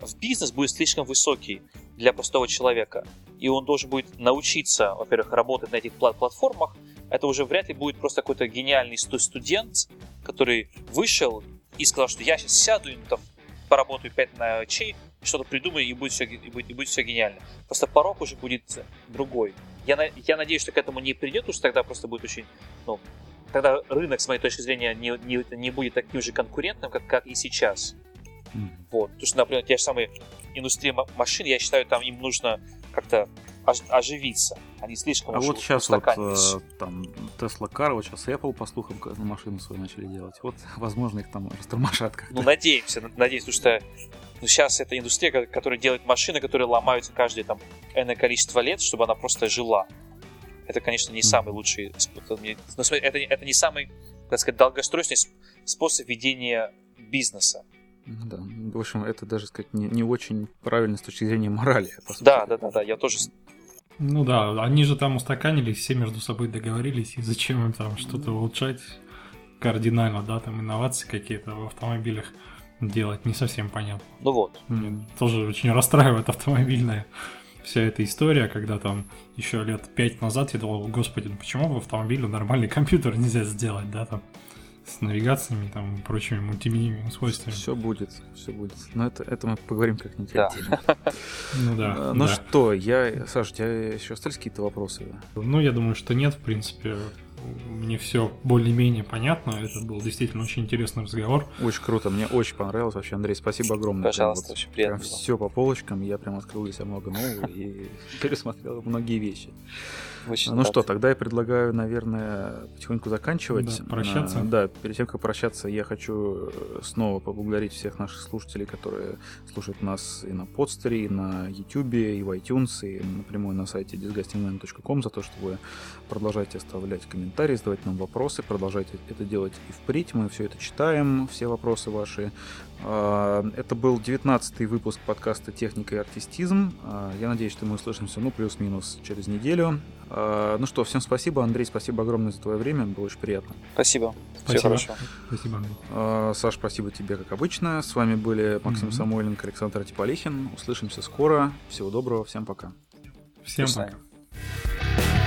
Speaker 3: в бизнес будет слишком высокий для простого человека. И он должен будет научиться, во-первых, работать на этих плат платформах, это уже вряд ли будет просто какой-то гениальный студент, который вышел и сказал, что я сейчас сяду и там, поработаю 5 ночей, что-то придумаю, и будет, все, и, будет, и будет все гениально. Просто порог уже будет другой. Я, я надеюсь, что к этому не придет, потому что тогда просто будет очень... Ну, тогда рынок, с моей точки зрения, не, не, не будет таким же конкурентным, как, как и сейчас. Mm. Вот. Потому что, например, те же самые индустрии машин, я считаю, там им нужно как-то оживиться. Они слишком
Speaker 1: А вот сейчас вот э, там Tesla Car, вот сейчас Apple, по слухам, машину свою начали делать. Вот, возможно, их там растормошат как-то.
Speaker 3: Ну, надеемся, надеюсь, потому что ну, сейчас это индустрия, которая делает машины, которые ломаются каждые там энное количество лет, чтобы она просто жила. Это, конечно, не mm. самый лучший способ. Это, это не самый, так сказать, долгосрочный способ ведения бизнеса.
Speaker 1: Да, в общем, это даже сказать не, не очень правильно с точки зрения морали.
Speaker 3: Да, да, да, да, я тоже.
Speaker 2: Ну да, они же там устаканились, все между собой договорились, и зачем им там что-то улучшать кардинально, да, там инновации какие-то в автомобилях делать, не совсем понятно.
Speaker 3: Ну вот.
Speaker 2: Мне тоже очень расстраивает автомобильная вся эта история, когда там еще лет пять назад я думал, господи, ну почему в автомобиле нормальный компьютер нельзя сделать, да, там с навигациями там и прочими мультимедийными свойствами.
Speaker 1: Все будет, все будет. Но это, это мы поговорим как-нибудь
Speaker 3: да.
Speaker 2: Ну да.
Speaker 1: А, ну что, я, Саша, у тебя еще остались какие-то вопросы?
Speaker 2: Ну, я думаю, что нет, в принципе. Мне все более-менее понятно. Это был действительно очень интересный разговор.
Speaker 1: Очень круто, мне очень понравилось вообще, Андрей. Спасибо огромное.
Speaker 3: Пожалуйста, вот, очень приятно.
Speaker 1: Прям все по полочкам. Я прям открыл для себя много нового и пересмотрел многие вещи. Очень ну рад. что, тогда я предлагаю, наверное, потихоньку заканчивать.
Speaker 2: Да, прощаться. А,
Speaker 1: да, перед тем, как прощаться, я хочу э, снова поблагодарить всех наших слушателей, которые слушают нас и на подстере, и на YouTube, и в iTunes, и напрямую на сайте disgustingman.com за то, что вы продолжаете оставлять комментарии, задавать нам вопросы, продолжайте это делать и впредь. Мы все это читаем, все вопросы ваши. А, это был 19-й выпуск подкаста «Техника и артистизм». А, я надеюсь, что мы услышимся, ну, плюс-минус через неделю. А, ну что, всем спасибо. Андрей, спасибо огромное за твое время. Было очень приятно.
Speaker 3: Спасибо.
Speaker 2: Спасибо. Все хорошо. Спасибо,
Speaker 1: Андрей. Саш, спасибо тебе, как обычно. С вами были Максим mm-hmm. Самойленко, Александр Типолихин. Услышимся скоро. Всего доброго. Всем пока.
Speaker 2: Всем пока.